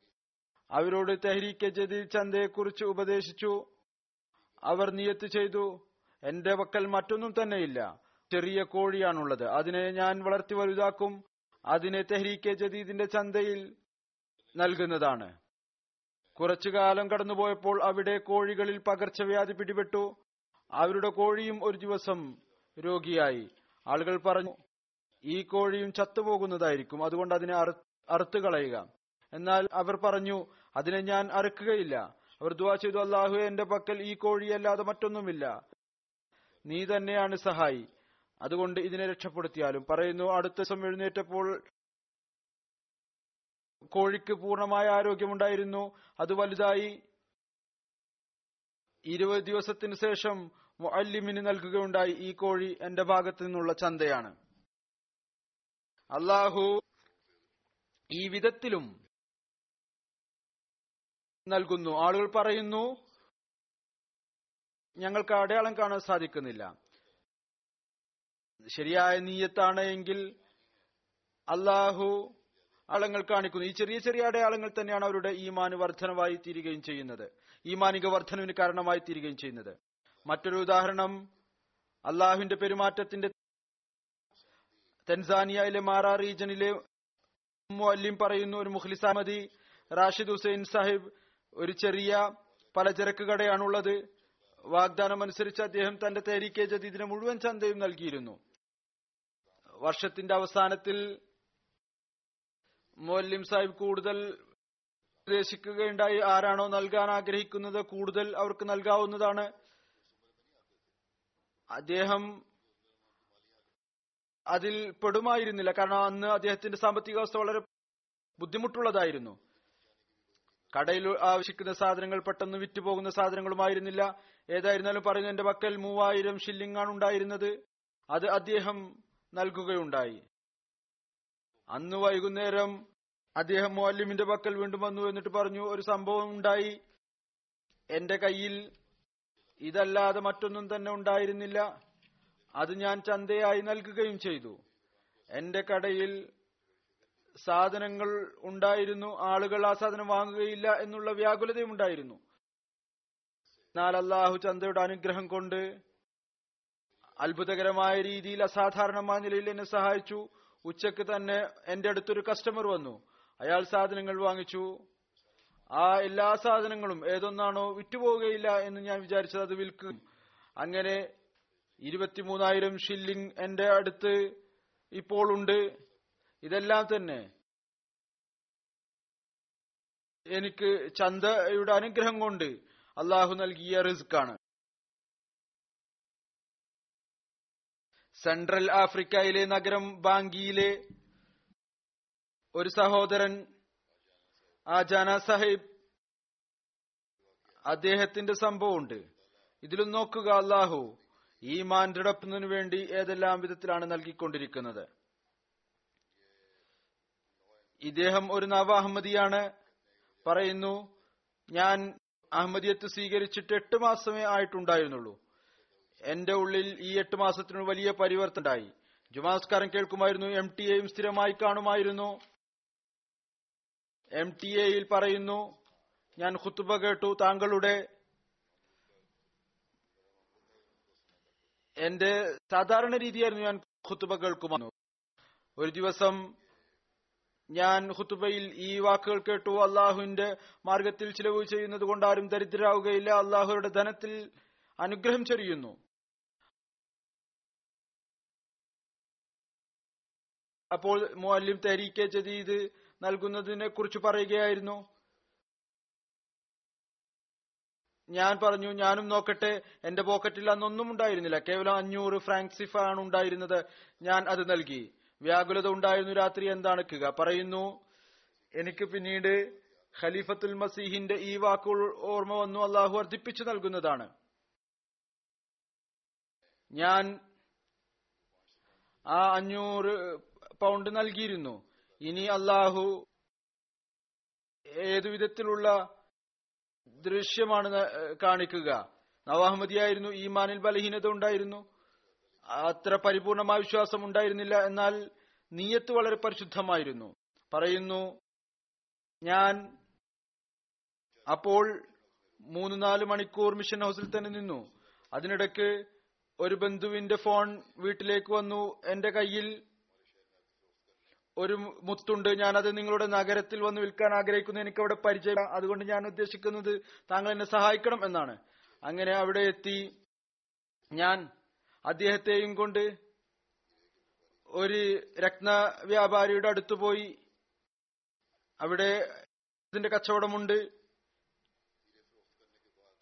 അവരോട് തെഹരീക്കെ ജതി ചന്തയെക്കുറിച്ച് ഉപദേശിച്ചു. അവർ നിയത്ത് ചെയ്തു. എന്റെ പക്കൽ മറ്റൊന്നും തന്നെയില്ല. ചെറിയ കോഴിയാണുള്ളത്. അതിനെ ഞാൻ വളർത്തി വലുതാക്കും. അതിനെ തെഹരീക്കെ ജദീദിന്റെ ചന്തയിൽ നൽകുന്നതാണ്. കുറച്ചു കാലം കടന്നുപോയപ്പോൾ അവിടെ കോഴികളിൽ പകർച്ചവ്യാധി പിടിപെട്ടു. അവരുടെ കോഴിയും ഒരു ദിവസം രോഗിയായി. ആളുകൾ പറഞ്ഞു ഈ കോഴിയും ചത്തുപോകുന്നതായിരിക്കും. അതുകൊണ്ട് അതിനെ അറു- അറുത്തു കളയുക. എന്നാൽ അവർ പറഞ്ഞു അതിനെ ഞാൻ അറുക്കുകയില്ല. അവർ ദുവാ ചെയ്തു അള്ളാഹു എന്റെ പക്കൽ ഈ കോഴിയല്ലാതെ മറ്റൊന്നുമില്ല. നീ തന്നെയാണ് സഹായി. അതുകൊണ്ട് ഇതിനെ രക്ഷപ്പെടുത്തിയാലും. പറയുന്നു അടുത്ത ദിവസം എഴുന്നേറ്റപ്പോൾ കോഴിക്ക് പൂർണമായ ആരോഗ്യമുണ്ടായിരുന്നു. അത് വലുതായി. ഇരുപത് ദിവസത്തിന് ശേഷം മുഅല്ലിമിന് നൽകുകയുണ്ടായി ഈ കോഴി എന്റെ ഭാഗത്തു നിന്നുള്ള ചന്തയാണ്. അള്ളാഹു ഈ വിധത്തിലും നൽകുന്നു. ആളുകൾ പറയുന്നു ഞങ്ങൾക്ക് അടയാളം കാണാൻ സാധിക്കുന്നില്ല. ശരിയായ നീയത്താണ് എങ്കിൽ അള്ളാഹു അടയാളങ്ങൾ കാണിക്കുന്നു. ഈ ചെറിയ ചെറിയ അടയാളങ്ങൾ തന്നെയാണ് അവരുടെ ഈമാന് വർധനവായി തീരുകയും ചെയ്യുന്നത്. ഈമാനിക വർധനവിന് കാരണമായി തീരുകയും ചെയ്യുന്നത്. മറ്റൊരു ഉദാഹരണം അള്ളാഹുവിന്റെ പെരുമാറ്റത്തിന്റെ തെൻസാനിയയിലെ മാറാ റീജനിലെ മുഅല്ലിം പറയുന്നു ഒരു മുഖ്ലിസ് അഹമ്മദി റാഷിദ് ഹുസൈൻ സാഹിബ് ഒരു ചെറിയ പലചരക്ക് കടയാണുള്ളത്. വാഗ്ദാനം അനുസരിച്ച് അദ്ദേഹം തന്റെ തേരിക്കെ ജദീദിന് മുഴുവൻ ചന്തയും നൽകിയിരുന്നു. വർഷത്തിന്റെ അവസാനത്തിൽ മുഅല്ലിം സാഹിബ് കൂടുതൽ നിർദ്ദേശിക്കുകയുണ്ടായി ആരാണോ നൽകാൻ ആഗ്രഹിക്കുന്നത് കൂടുതൽ അവർക്ക് നൽകാവുന്നതാണ്. അദ്ദേഹം അതിൽ പെടുമായിരുന്നില്ല. കാരണം അന്ന് അദ്ദേഹത്തിന്റെ സാമ്പത്തിക അവസ്ഥ വളരെ ബുദ്ധിമുട്ടുള്ളതായിരുന്നു. കടയിൽ ആവശ്യിക്കുന്ന സാധനങ്ങൾ പെട്ടെന്ന് വിറ്റുപോകുന്ന സാധനങ്ങളുമായിരുന്നില്ല. ഏതായിരുന്നാലും പറയുന്നു എന്റെ പക്കൽ മൂവായിരം ഷില്ലിംഗ് ആണ് ഉണ്ടായിരുന്നത്. അത് അദ്ദേഹം നൽകുകയുണ്ടായി. അന്ന് വൈകുന്നേരം അദ്ദേഹം മുഅല്ലിമിന്റെ പക്കൽ വീണ്ടും വന്നു എന്നിട്ട് പറഞ്ഞു ഒരു സംഭവം ഉണ്ടായി. എന്റെ കയ്യിൽ ഇതല്ലാതെ മറ്റൊന്നും തന്നെ ഉണ്ടായിരുന്നില്ല. അത് ഞാൻ ചന്തയായി നൽകുകയും ചെയ്തു. എന്റെ കടയിൽ സാധനങ്ങൾ ഉണ്ടായിരുന്നു. ആളുകൾ ആ സാധനം വാങ്ങുകയില്ല എന്നുള്ള വ്യാകുലതയും ഉണ്ടായിരുന്നു. എന്നാൽ അള്ളാഹു ചന്തയുടെ അനുഗ്രഹം കൊണ്ട് അത്ഭുതകരമായ രീതിയിൽ അസാധാരണമായ നിലയിൽ എന്നെ സഹായിച്ചു. ഉച്ചയ്ക്ക് തന്നെ എന്റെ അടുത്തൊരു കസ്റ്റമർ വന്നു. അയാൾ സാധനങ്ങൾ വാങ്ങിച്ചു. ആ എല്ലാ സാധനങ്ങളും ഏതൊന്നാണോ വിറ്റുപോവുകയില്ല എന്ന് ഞാൻ വിചാരിച്ചത് അത് വിൽക്കും. അങ്ങനെ ഇരുപത്തിമൂന്നായിരം ഷില്ലിംഗ് എന്റെ അടുത്ത് ഇപ്പോൾ ഉണ്ട്. ഇതെല്ലാം തന്നെ. എനിക്ക് ചന്തയുടെ അനുഗ്രഹം കൊണ്ട് അള്ളാഹു നൽകിയ റിസ്ക്കാണ്. സെൻട്രൽ ആഫ്രിക്കയിലെ നഗരം ബാങ്കിയിലെ ഒരു സഹോദരൻ ആജാന സാഹിബ് അദ്ദേഹത്തിന്റെ സംഭവമുണ്ട്. ഇതിലും നോക്കുക അള്ളാഹു ഈ മാൻഡടപ്പിനു വേണ്ടി ഏതെല്ലാം വിധത്തിലാണ് നൽകിക്കൊണ്ടിരിക്കുന്നത്. ഇദ്ദേഹം ഒരു നവ അഹമ്മദിയാണ്. പറയുന്നു ഞാൻ അഹമ്മദിയത്ത് സ്വീകരിച്ചിട്ട് എട്ട് മാസമേ ആയിട്ടുണ്ടായിരുന്നുള്ളൂ. എന്റെ ഉള്ളിൽ ഈ എട്ട് മാസത്തിനു വലിയ പരിവർത്തനമുണ്ടായി. ജുമാസ്കാരം കേൾക്കുമായിരുന്നു എം ടി എയും സ്ഥിരമായി കാണുമായിരുന്നു. എം ടി എയിൽ പറയുന്നു ഞാൻ ഖുത്തുബ കേട്ടു താങ്കളുടെ എന്റെ സാധാരണ രീതിയായിരുന്നു ഞാൻ ഖുത്തുബ കേൾക്കുമായിരുന്നു. ഒരു ദിവസം ഞാൻ ഹുത്തുബയിൽ ഈ വാക്കുകൾ കേട്ടു അള്ളാഹുവിന്റെ മാർഗത്തിൽ ചിലവ് ചെയ്യുന്നത് കൊണ്ട് ആരും ദരിദ്രരാവുകയില്ല അള്ളാഹുയുടെ ധനത്തിൽ അനുഗ്രഹം ചൊരിയുന്നു അപ്പോൾ മുഅല്ലിം തരീക്കെ ജദീദ് നൽകുന്നതിനെ കുറിച്ച് പറയുകയായിരുന്നു. ഞാൻ പറഞ്ഞു ഞാനും നോക്കട്ടെ എന്റെ പോക്കറ്റിൽ അന്നൊന്നും ഉണ്ടായിരുന്നില്ല. കേവലം അഞ്ഞൂറ് ഫ്രാങ്ക്സിഫ ആണ് ഉണ്ടായിരുന്നത്. ഞാൻ അത് നൽകി. വ്യാകുലത ഉണ്ടായിരുന്നു രാത്രി എന്താണ് പറയുന്നു എനിക്ക് പിന്നീട് ഖലീഫത്തുൽ മസീഹിന്റെ ഈ വാക്കുകൾ ഓർമ്മ വന്നു. അള്ളാഹു വർദ്ധിപ്പിച്ചു നൽകുന്നതാണ്. ഞാൻ ആ അഞ്ഞൂറ് പൗണ്ട് നൽകിയിരുന്നു. ഇനി അള്ളാഹു ഏതു വിധത്തിലുള്ള ദൃശ്യമാണ് കാണിക്കുക. നവാഹമ്മദിയായിരുന്നു ഈമാനിൽ ബലഹീനത ഉണ്ടായിരുന്നു. അത്ര പരിപൂർണമായ വിശ്വാസം ഉണ്ടായിരുന്നില്ല എന്നാൽ നീയത്ത് വളരെ പരിശുദ്ധമായിരുന്നു. പറയുന്നു ഞാൻ അപ്പോൾ മൂന്ന് നാല് മണിക്കൂർ മിഷൻ ഹൗസിൽ തന്നെ നിന്നു. അതിനിടയ്ക്ക് ഒരു ബന്ധുവിന്റെ ഫോൺ വീട്ടിലേക്ക് വന്നു. എന്റെ കയ്യിൽ ഒരു മുത്തുണ്ട്. ഞാനത് നിങ്ങളുടെ നഗരത്തിൽ വന്ന് വിൽക്കാൻ ആഗ്രഹിക്കുന്നു. എനിക്ക് അവിടെ പരിചയം. അതുകൊണ്ട് ഞാൻ ഉദ്ദേശിക്കുന്നത് താങ്കൾ എന്നെ സഹായിക്കണം എന്നാണ്. അങ്ങനെ അവിടെ എത്തി. ഞാൻ അദ്ദേഹത്തെയും കൊണ്ട് ഒരു രത്ന വ്യാപാരിയുടെ അടുത്ത് പോയി. അവിടെ ഇതിന്റെ കച്ചവടമുണ്ട്.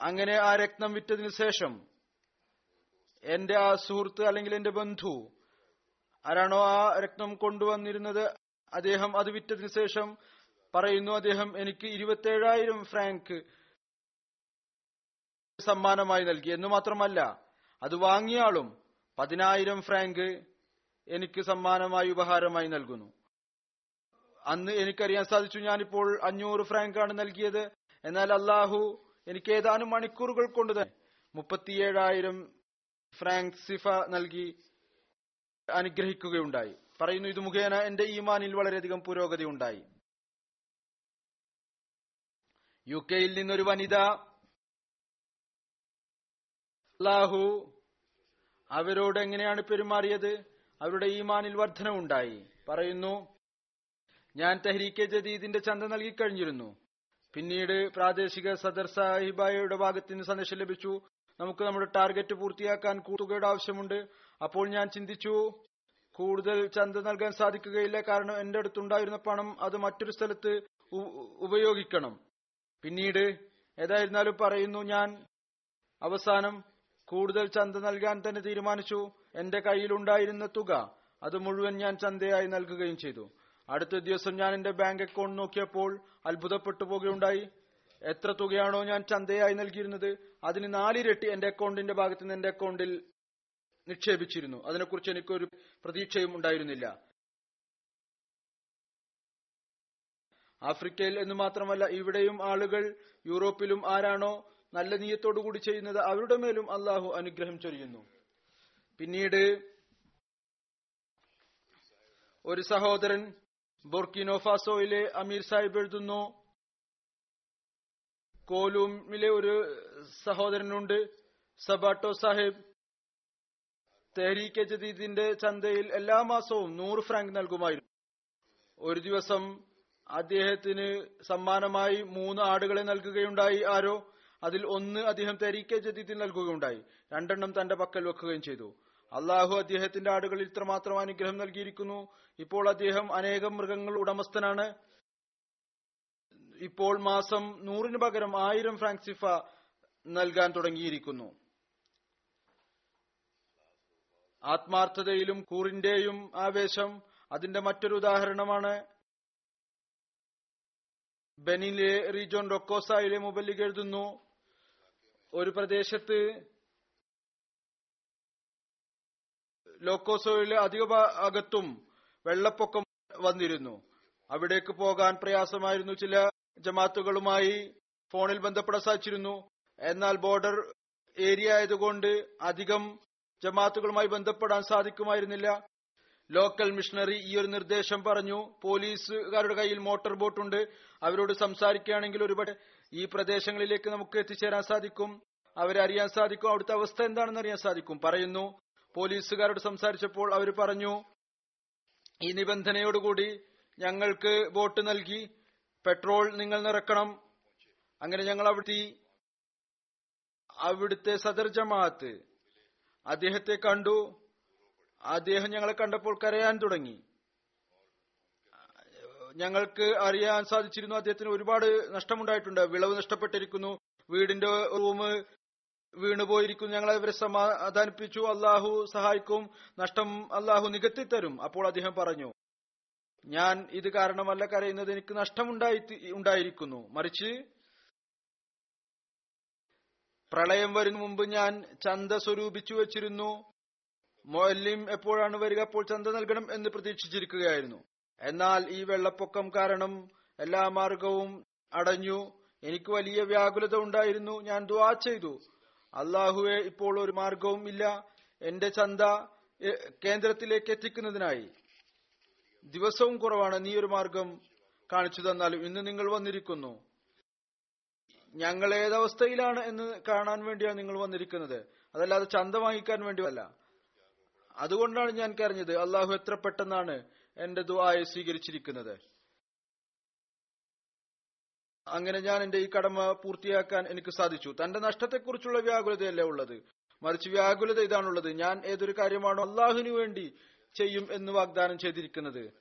അങ്ങനെ ആ രക്തം വിറ്റതിനു ശേഷം എന്റെ ആ സുഹൃത്ത് അല്ലെങ്കിൽ എന്റെ ബന്ധു ആരാണോ ആ രക്തം കൊണ്ടുവന്നിരുന്നത്? അദ്ദേഹം അത് വിറ്റതിനു ശേഷം പറയുന്നു അദ്ദേഹം എനിക്ക് ഇരുപത്തേഴായിരം ഫ്രാങ്ക് സമ്മാനമായി നൽകി. എന്ന് മാത്രമല്ല അത് വാങ്ങിയാളും പതിനായിരം ഫ്രാങ്ക് എനിക്ക് സമ്മാനമായി ഉപഹാരമായി നൽകുന്നു. അന്ന് എനിക്കറിയാൻ സാധിച്ചു ഞാനിപ്പോൾ അഞ്ഞൂറ് ഫ്രാങ്കാണ് നൽകിയത്. എന്നാൽ അള്ളാഹു എനിക്ക് ഏതാനും മണിക്കൂറുകൾ കൊണ്ട് തന്നെ മുപ്പത്തിയേഴായിരം ഫ്രാങ്ക് സിഫ നൽകി അനുഗ്രഹിക്കുകയുണ്ടായി. പറയുന്നു ഇത് മുഖേന എന്റെ ഈമാനിൽ വളരെയധികം പുരോഗതി ഉണ്ടായി. യു കെയിൽ നിന്നൊരു വനിത അള്ളാഹു അവരോട് എങ്ങനെയാണ് പെരുമാറിയത്? അവരുടെ ഈമാനിൽ വർധനവുണ്ടായി. പറയുന്നു ഞാൻ തെഹരീക്കെ ജദീദിന്റെ ചന്ത നൽകിക്കഴിഞ്ഞിരുന്നു പിന്നീട് പ്രാദേശിക സദർ സാഹിബായയുടെ ഭാഗത്ത് നിന്ന് സന്ദേശം ലഭിച്ചു. നമുക്ക് നമ്മുടെ ടാർഗറ്റ് പൂർത്തിയാക്കാൻ കൂട്ടുകയുടെ ആവശ്യമുണ്ട്. അപ്പോൾ ഞാൻ ചിന്തിച്ചു കൂടുതൽ ചന്ത നൽകാൻ സാധിക്കുകയില്ല. കാരണം എന്റെ അടുത്തുണ്ടായിരുന്ന പണം അത് മറ്റൊരു സ്ഥലത്ത് ഉപയോഗിക്കണം. പിന്നീട് ഏതായിരുന്നാലും പറയുന്നു ഞാൻ അവസാനം കൂടുതൽ ചന്ത നൽകാൻ തന്നെ തീരുമാനിച്ചു. എന്റെ കയ്യിലുണ്ടായിരുന്ന തുക അത് മുഴുവൻ ഞാൻ ചന്തയായി നൽകുകയും ചെയ്തു. അടുത്ത ദിവസം ഞാൻ എന്റെ ബാങ്ക് അക്കൗണ്ട് നോക്കിയപ്പോൾ അത്ഭുതപ്പെട്ടു പോകുകയുണ്ടായി എത്ര തുകയാണോ ഞാൻ ചന്തയായി നൽകിയിരുന്നത്? അതിന് നാലിരട്ടി എന്റെ അക്കൗണ്ടിന്റെ ഭാഗത്ത് നിന്ന് എന്റെ അക്കൗണ്ടിൽ നിക്ഷേപിച്ചിരുന്നു. അതിനെക്കുറിച്ച് എനിക്കൊരു പ്രതീക്ഷയും ഉണ്ടായിരുന്നില്ല. ആഫ്രിക്കയിൽ എന്ന് മാത്രമല്ല ഇവിടെയും ആളുകൾ യൂറോപ്പിലും ആരാണോ നല്ല നീയത്തോടു കൂടി ചെയ്യുന്നത് അവരുടെ മേലും അള്ളാഹു അനുഗ്രഹം ചൊരിയുന്നു. പിന്നീട് ഒരു സഹോദരൻ ബോർക്കിനോഫാസോയിലെ അമീർ സാഹിബ് എഴുതുന്നു കോലൂമിലെ ഒരു സഹോദരനുണ്ട് സബാട്ടോ സാഹിബ്. തെഹരീക്കെ ജദീദിന്റെ ചന്തയിൽ എല്ലാ മാസവും നൂറ് ഫ്രാങ്ക് നൽകുമായിരുന്നു. ഒരു ദിവസം അദ്ദേഹത്തിന് സമ്മാനമായി മൂന്ന് ആടുകളെ നൽകുകയുണ്ടായി ആരോ. അതിൽ ഒന്ന് അദ്ദേഹം തെരീക്കെ ജദീദിന് നൽകുകയുണ്ടായി. രണ്ടെണ്ണം തന്റെ പക്കൽ വെക്കുകയും ചെയ്തു. അള്ളാഹു അദ്ദേഹത്തിന്റെ ആടുകളിൽ ഇത്രമാത്രം അനുഗ്രഹം നൽകിയിരിക്കുന്നു. ഇപ്പോൾ അദ്ദേഹം അനേകം മൃഗങ്ങൾ ഉടമസ്ഥനാണ്. ഇപ്പോൾ മാസം നൂറിന് പകരം ആയിരം ഫ്രാങ്ക് സിഫ നൽകാൻ തുടങ്ങിയിരിക്കുന്നു. ആത്മാർത്ഥതയിലും കൂറിന്റെയും ആവേശം അതിന്റെ മറ്റൊരു ഉദാഹരണമാണ് ബെനിലെ റീജോൺ റൊക്കോസായിലെ മുബല്ലിഗ് എഴുതുന്നു. ഒരു പ്രദേശത്ത് ലോക്കോസോയിലെ അധിക ഭാഗത്തും വെള്ളപ്പൊക്കം വന്നിരുന്നു. അവിടേക്ക് പോകാൻ പ്രയാസമായിരുന്നു ചില ജമാത്തുകളുമായി ഫോണിൽ ബന്ധപ്പെടാൻ സാധിച്ചിരുന്നു. എന്നാൽ ബോർഡർ ഏരിയ ആയതുകൊണ്ട് അധികം ജമാത്തുകളുമായി ബന്ധപ്പെടാൻ സാധിക്കുമായിരുന്നില്ല. ലോക്കൽ മിഷണറി ഈ ഒരു നിർദ്ദേശം പറഞ്ഞു. പോലീസുകാരുടെ കയ്യിൽ മോട്ടോർ ബോട്ട് ഉണ്ട് അവരോട് സംസാരിക്കുകയാണെങ്കിൽ ഒരുപാട് ഈ പ്രദേശങ്ങളിലേക്ക് നമുക്ക് എത്തിച്ചേരാൻ സാധിക്കും. അവരെ അറിയാൻ സാധിക്കും അവിടുത്തെ അവസ്ഥ എന്താണെന്ന് അറിയാൻ സാധിക്കും. പറയുന്നു. പോലീസുകാരോട് സംസാരിച്ചപ്പോൾ അവർ പറഞ്ഞു ഈ നിബന്ധനയോടുകൂടി ഞങ്ങൾക്ക് ബോട്ട് നൽകി. പെട്രോൾ നിങ്ങൾ നിറക്കണം. അങ്ങനെ ഞങ്ങൾ അവിടുത്തെ അവിടുത്തെ സദർ ജമാഅത്ത് അദ്ദേഹത്തെ കണ്ടു. അദ്ദേഹം ഞങ്ങളെ കണ്ടപ്പോൾ കരയാൻ തുടങ്ങി. ഞങ്ങൾക്ക് അറിയാൻ സാധിച്ചിരുന്നു അദ്ദേഹത്തിന് ഒരുപാട് നഷ്ടമുണ്ടായിട്ടുണ്ട്. വിളവ് നഷ്ടപ്പെട്ടിരിക്കുന്നു. വീടിന്റെ റൂം വീണുപോയിരിക്കുന്നു. ഞങ്ങൾ അവരെ സമാധാനിപ്പിച്ചു. അള്ളാഹു സഹായിക്കും. നഷ്ടം അള്ളാഹു നികത്തി തരും അപ്പോൾ അദ്ദേഹം പറഞ്ഞു ഞാൻ ഇത് കാരണമല്ല കരയുന്നത്. എനിക്ക് നഷ്ടമുണ്ടായി ഉണ്ടായിരിക്കുന്നു. മറിച്ച് പ്രളയം വരുന്ന മുമ്പ് ഞാൻ ചന്ത സ്വരൂപിച്ചു വെച്ചിരുന്നു. മൊല്ലിം എപ്പോഴാണ് വരിക? അപ്പോൾ ചന്ത നൽകണം എന്ന് പ്രതീക്ഷിച്ചിരിക്കുകയായിരുന്നു. എന്നാൽ ഈ വെള്ളപ്പൊക്കം കാരണം എല്ലാ മാർഗവും അടഞ്ഞു. എനിക്ക് വലിയ വ്യാകുലത ഉണ്ടായിരുന്നു. ഞാൻ ദുവാ ചെയ്തു. അള്ളാഹുവെ ഇപ്പോൾ ഒരു മാർഗവും ഇല്ല. എന്റെ ചന്ത കേന്ദ്രത്തിലേക്ക് എത്തിക്കുന്നതിനായി. ദിവസവും കുറവാണ് നീ ഒരു മാർഗം കാണിച്ചു തന്നാലും ഇന്ന് നിങ്ങൾ വന്നിരിക്കുന്നു. ഞങ്ങൾ ഏതവസ്ഥയിലാണ് എന്ന് കാണാൻ വേണ്ടിയാണ് നിങ്ങൾ വന്നിരിക്കുന്നത്. അതല്ലാതെ ചന്ത വാങ്ങിക്കാൻ വേണ്ടിയല്ല. അതുകൊണ്ടാണ് ഞാൻ കരഞ്ഞത് അള്ളാഹു എത്ര പെട്ടെന്നാണ് എന്റെ ദുആയെ സ്വീകരിച്ചിരിക്കുന്നത്. അങ്ങനെ ഞാൻ എന്റെ ഈ കടമ പൂർത്തിയാക്കാൻ എനിക്ക് സാധിച്ചു. തന്റെ നഷ്ടത്തെക്കുറിച്ചുള്ള വ്യാകുലതയല്ല ഉള്ളത്? മറിച്ച് വ്യാകുലത ഇതാണുള്ളത്. ഞാൻ ഏതൊരു കാര്യമാണോ അള്ളാഹുവിനു വേണ്ടി ചെയ്യും എന്ന് വാഗ്ദാനം ചെയ്തിരിക്കുന്നത്.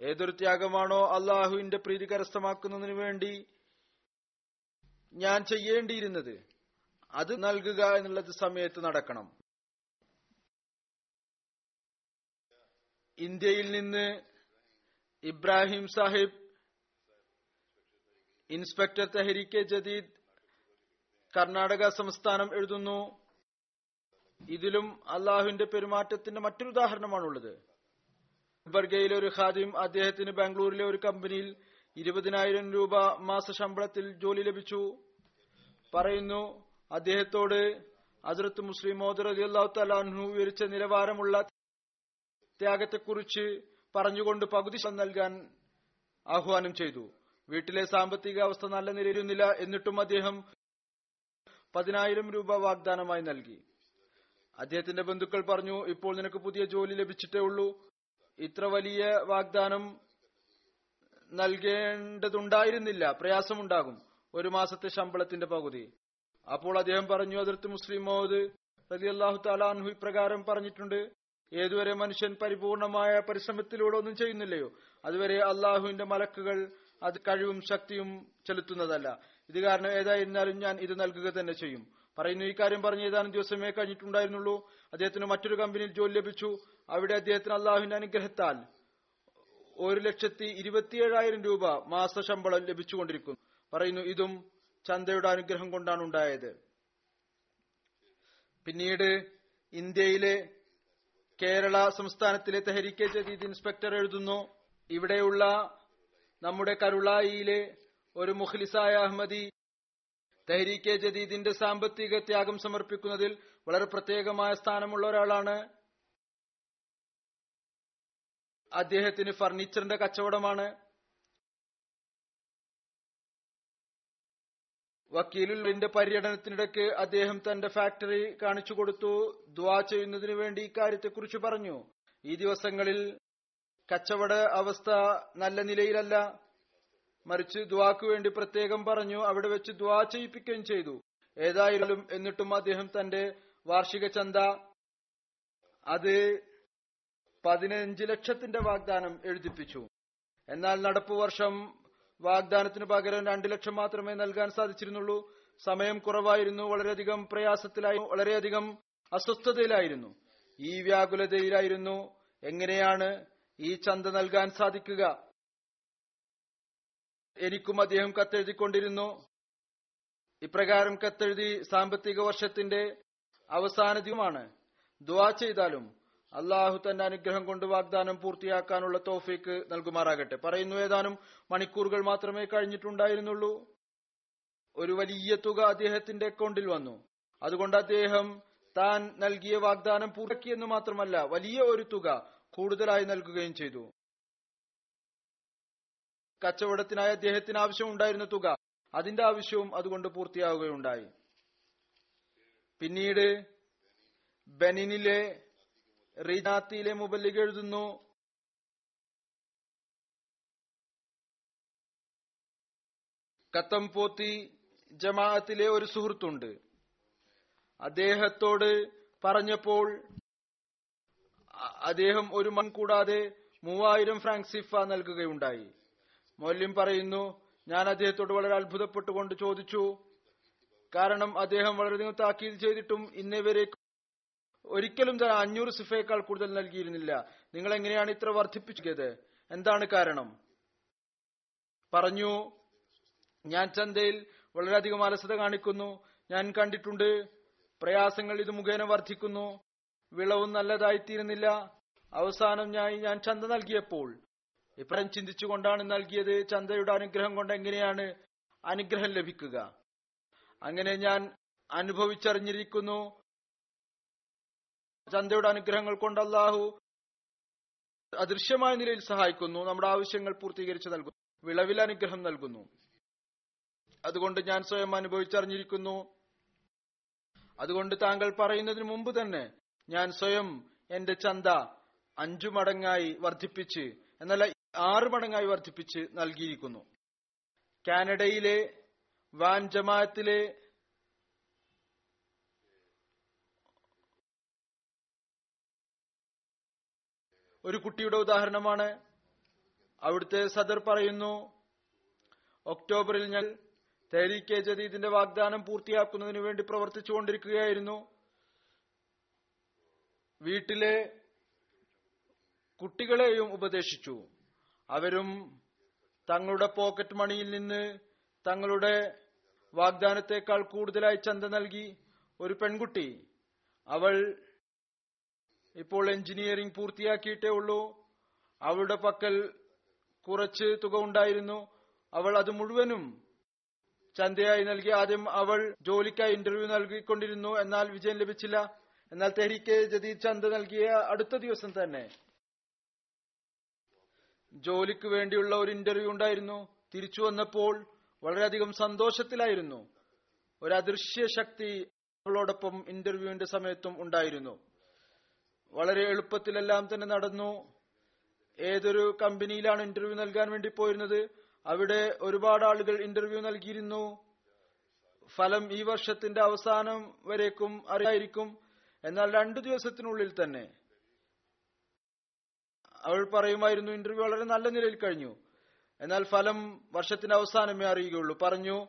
ഏതൊരു ത്യാഗമാണോ അള്ളാഹുവിന്റെ പ്രീതി കരസ്ഥമാക്കുന്നതിന് വേണ്ടി ഞാൻ ചെയ്യേണ്ടിയിരുന്നത് അത് നൽകുക എന്നുള്ളത് സമയത്ത് നടക്കണം. ഇന്ത്യയിൽ നിന്ന് ഇബ്രാഹിം സാഹിബ് ഇൻസ്പെക്ടർ തെഹരിക്കെ ജദീദ് കർണാടക സംസ്ഥാനം എഴുതുന്നു. ഇതിലും അള്ളാഹുവിന്റെ പെരുമാറ്റത്തിന്റെ മറ്റൊരു ഉദാഹരണമാണുള്ളത്. ബർഗയിലെ ഒരു ഖാദിം അദ്ദേഹത്തിന് ബാംഗ്ലൂരിലെ ഒരു കമ്പനിയിൽ ഇരുപതിനായിരം രൂപ മാസ ശമ്പളത്തിൽ ജോലി ലഭിച്ചു. പറയുന്നു അദ്ദേഹത്തോട് അതിർത്ത് മുസ്ലിം മോദർ അലി അള്ളാഹു വിവരിച്ച നിലവാരമുള്ള ത്യാഗത്തെക്കുറിച്ച് പറഞ്ഞുകൊണ്ട് പകുതി നൽകാൻ ആഹ്വാനം ചെയ്തു. വീട്ടിലെ സാമ്പത്തിക അവസ്ഥ നല്ല നിലയിരുന്നില്ല എന്നിട്ടും അദ്ദേഹം പതിനായിരം രൂപ വാഗ്ദാനമായി നൽകി. അദ്ദേഹത്തിന്റെ ബന്ധുക്കൾ പറഞ്ഞു ഇപ്പോൾ നിനക്ക് പുതിയ ജോലി ലഭിച്ചിട്ടേ ഉള്ളൂ. ഇത്ര വലിയ വാഗ്ദാനം നൽകേണ്ടതുണ്ടായിരുന്നില്ല. പ്രയാസമുണ്ടാകും ഒരു മാസത്തെ ശമ്പളത്തിന്റെ പകുതി. അപ്പോൾ അദ്ദേഹം പറഞ്ഞു അതിർത്ത് മുസ്ലിം മോദ് റതി അള്ളാഹു താലാൻഹു ഇപ്രകാരം പറഞ്ഞിട്ടുണ്ട് ഏതുവരെ മനുഷ്യൻ പരിപൂർണമായ പരിശ്രമത്തിലൂടെ ഒന്നും ചെയ്യുന്നില്ലയോ അതുവരെ അള്ളാഹുവിന്റെ മലക്കുകൾ അത് കഴിവും ശക്തിയും ചെലുത്തുന്നതല്ല. ഇത് കാരണം ഏതായിരുന്നാലും ഞാൻ ഇത് നൽകുക തന്നെ ചെയ്യും. പറയുന്നു ഈ കാര്യം പറഞ്ഞ് ഏതാനും ദിവസമേ കഴിഞ്ഞിട്ടുണ്ടായിരുന്നുള്ളൂ. അദ്ദേഹത്തിന് മറ്റൊരു കമ്പനിയിൽ ജോലി ലഭിച്ചു. അവിടെ അദ്ദേഹത്തിന് അള്ളാഹുവിന്റെ അനുഗ്രഹത്താൽ ഒരു ലക്ഷത്തി ഇരുപത്തിയേഴായിരം രൂപ മാസ ശമ്പളം ലഭിച്ചുകൊണ്ടിരിക്കുന്നു. പറയുന്നു ഇതും ചന്തയുടെ അനുഗ്രഹം കൊണ്ടാണ് ഉണ്ടായത്. പിന്നീട് ഇന്ത്യയിലെ കേരള സംസ്ഥാനത്തിലെ തെഹരിക്കെ ജദീദ് ഇൻസ്പെക്ടർ എഴുതുന്നു ഇവിടെയുള്ള നമ്മുടെ കരുളായിയിലെ ഒരു മുഖ്ലിസായ അഹമ്മദി തെഹരീക്കെ ജദീദിന്റെ സാമ്പത്തിക ത്യാഗം സമർപ്പിക്കുന്നതിൽ വളരെ പ്രത്യേകമായ സ്ഥാനമുള്ള ഒരാളാണ്. അദ്ദേഹത്തിന് ഫർണിച്ചറിന്റെ കച്ചവടമാണ്. വക്കീലുള്ളിന്റെ പര്യടനത്തിനിടയ്ക്ക് അദ്ദേഹം തന്റെ ഫാക്ടറി കാണിച്ചു കൊടുത്തു. ദ്വാ ചെയ്യുന്നതിനു വേണ്ടി ഇക്കാര്യത്തെക്കുറിച്ച് പറഞ്ഞു. ഈ ദിവസങ്ങളിൽ കച്ചവട അവസ്ഥ നല്ല നിലയിലല്ല. മറിച്ച് ദ്വാക്ക് വേണ്ടി പ്രത്യേകം പറഞ്ഞു. അവിടെ വെച്ച് ദ്വാ ചെയ്യിപ്പിക്കുകയും ചെയ്തു. ഏതായാലും എന്നിട്ടും അദ്ദേഹം തന്റെ വാർഷിക ചന്ത അത് പതിനഞ്ച് ലക്ഷത്തിന്റെ വാഗ്ദാനം എഴുതിപ്പിച്ചു. എന്നാൽ നടപ്പു വർഷം വാഗ്ദാനത്തിന് പകരം രണ്ട് ലക്ഷം മാത്രമേ നൽകാൻ സാധിച്ചിരുന്നുള്ളൂ. സമയം കുറവായിരുന്നു വളരെയധികം പ്രയാസത്തിലായി വളരെയധികം അസ്വസ്ഥതയിലായിരുന്നു. ഈ വ്യാകുലതയിലായിരുന്നു എങ്ങനെയാണ് ഈ ചന്ത നൽകാൻ സാധിക്കുക? എനിക്കും അദ്ദേഹം കത്തെഴുതിക്കൊണ്ടിരുന്നു. ഇപ്രകാരം കത്തെഴുതി സാമ്പത്തിക വർഷത്തിന്റെ അവസാന ദിനമാണ്. ദുവാ ചെയ്താലും അള്ളാഹു തന്റെ അനുഗ്രഹം കൊണ്ട് വാഗ്ദാനം പൂർത്തിയാക്കാനുള്ള തോഫീക്ക് നൽകുമാറാകട്ടെ. പറയുന്നു ഏതാനും മണിക്കൂറുകൾ മാത്രമേ കഴിഞ്ഞിട്ടുണ്ടായിരുന്നുള്ളൂ. ഒരു വലിയ തുക അദ്ദേഹത്തിന്റെ അക്കൗണ്ടിൽ വന്നു. അതുകൊണ്ട് അദ്ദേഹം താൻ നൽകിയ വാഗ്ദാനം പൂർത്തിയാക്കിയെന്ന് മാത്രമല്ല വലിയ ഒരു തുക കൂടുതലായി നൽകുകയും ചെയ്തു. കച്ചവടത്തിനായി അദ്ദേഹത്തിന് ആവശ്യമുണ്ടായിരുന്ന തുക അതിന്റെ ആവശ്യവും അതുകൊണ്ട് പൂർത്തിയാവുകയുണ്ടായി. പിന്നീട് ബെനിനിലെ റീനാത്തിയിലെ മുബല്ലിഗ് എഴുതുന്നു. കത്തംപോത്തി ജമാഅത്തിലെ ഒരു സുഹൃത്തുണ്ട്. അദ്ദേഹത്തോട് പറഞ്ഞപ്പോൾ അദ്ദേഹം ഒരു മൺ കൂടാതെ മൂവായിരം ഫ്രാങ്ക് സിഫ നൽകുകയുണ്ടായി. മൗല്യം പറയുന്നു ഞാൻ അദ്ദേഹത്തോട് വളരെ അത്ഭുതപ്പെട്ടുകൊണ്ട് ചോദിച്ചു. കാരണം അദ്ദേഹം വളരെയധികം താക്കീത് ചെയ്തിട്ടും ഇന്നേ വരെ ഒരിക്കലും തന്നെ അഞ്ഞൂറ് സിഫയേക്കാൾ കൂടുതൽ നൽകിയിരുന്നില്ല. നിങ്ങൾ എങ്ങനെയാണ് ഇത്ര വർദ്ധിപ്പിച്ചത്? എന്താണ് കാരണം? പറഞ്ഞു ഞാൻ ചന്തയിൽ വളരെയധികം അലസത കാണിക്കുന്നു. ഞാൻ കണ്ടിട്ടുണ്ട് പ്രയാസങ്ങൾ ഇത് മുഖേന വർദ്ധിക്കുന്നു. വിളവും നല്ലതായിത്തീരുന്നില്ല. അവസാനം ഞാൻ ഞാൻ ചന്ത നൽകിയപ്പോൾ. ഇപ്പറം ചിന്തിച്ചുകൊണ്ടാണ് നൽകിയത് ചന്തയുടെ അനുഗ്രഹം കൊണ്ട് എങ്ങനെയാണ് അനുഗ്രഹം ലഭിക്കുക. അങ്ങനെ ഞാൻ അനുഭവിച്ചറിഞ്ഞിരിക്കുന്നു. ചന്തയുടെ അനുഗ്രഹങ്ങൾ കൊണ്ട് അള്ളാഹു അദൃശ്യമായ നിലയിൽ സഹായിക്കുന്നു. നമ്മുടെ ആവശ്യങ്ങൾ പൂർത്തീകരിച്ച് നൽകുന്നു. വിളവിൽ അനുഗ്രഹം നൽകുന്നു. അതുകൊണ്ട് ഞാൻ സ്വയം അനുഭവിച്ചറിഞ്ഞിരിക്കുന്നു. അതുകൊണ്ട് താങ്കൾ പറയുന്നതിന് മുമ്പ് തന്നെ ഞാൻ സ്വയം എന്റെ ചന്ത അഞ്ചു മടങ്ങായി വർദ്ധിപ്പിച്ച് എന്നല്ല ആറ് മടങ്ങായി വർദ്ധിപ്പിച്ച് നൽകിയിരിക്കുന്നു. കാനഡയിലെ വാൻ ജമാഅത്തിലെ ഒരു കുട്ടിയുടെ ഉദാഹരണമാണ്. അവിടുത്തെ സദർ പറയുന്നു ഒക്ടോബറിൽ ഞാൻ തെരീക്കെ ജദീദിന്റെ വാഗ്ദാനം പൂർത്തിയാക്കുന്നതിന് വേണ്ടി പ്രവർത്തിച്ചുകൊണ്ടിരിക്കുകയായിരുന്നു വീട്ടിലെ കുട്ടികളെയും ഉപദേശിച്ചു. അവരും തങ്ങളുടെ പോക്കറ്റ് മണിയിൽ നിന്ന് തങ്ങളുടെ വാഗ്ദാനത്തെക്കാൾ കൂടുതലായി ചന്ത നൽകി. ഒരു പെൺകുട്ടി അവൾ ഇപ്പോൾ എഞ്ചിനീയറിംഗ് പൂർത്തിയാക്കിയിട്ടേ ഉള്ളൂ. അവളുടെ പക്കൽ കുറച്ച് തുക ഉണ്ടായിരുന്നു. അവൾ അത് മുഴുവനും ചന്തയായി നൽകി. ആദ്യം അവൾ ജോലിക്കായി ഇന്റർവ്യൂ നൽകിക്കൊണ്ടിരുന്നു. എന്നാൽ വിജയം ലഭിച്ചില്ല. എന്നാൽ തെഹരീക്ക് ജദീദ് ചന്ത നൽകിയ അടുത്ത ദിവസം തന്നെ ജോലിക്ക് വേണ്ടിയുള്ള ഒരു ഇന്റർവ്യൂ ഉണ്ടായിരുന്നു. തിരിച്ചു വന്നപ്പോൾ വളരെയധികം സന്തോഷത്തിലായിരുന്നു. ഒരു അദൃശ്യ ശക്തി അവളോടൊപ്പം ഇന്റർവ്യൂവിന്റെ സമയത്തും ഉണ്ടായിരുന്നു. വളരെ എളുപ്പത്തിലെല്ലാം തന്നെ നടന്നു. ഏതൊരു കമ്പനിയിലാണ് ഇന്റർവ്യൂ നൽകാൻ വേണ്ടി പോയിരുന്നത്? അവിടെ ഒരുപാട് ആളുകൾ ഇന്റർവ്യൂ നൽകിയിരുന്നു. ഫലം ഈ വർഷത്തിന്റെ അവസാനം വരേക്കും അറിയായിരിക്കും. എന്നാൽ രണ്ടു ദിവസത്തിനുള്ളിൽ തന്നെ അവൾ പറയുമായിരുന്നു ഇന്റർവ്യൂ വളരെ നല്ല നിലയിൽ കഴിഞ്ഞു. എന്നാൽ ഫലം വർഷത്തിന്റെ അവസാനമേ അറിയുകയുള്ളൂ. പറഞ്ഞു.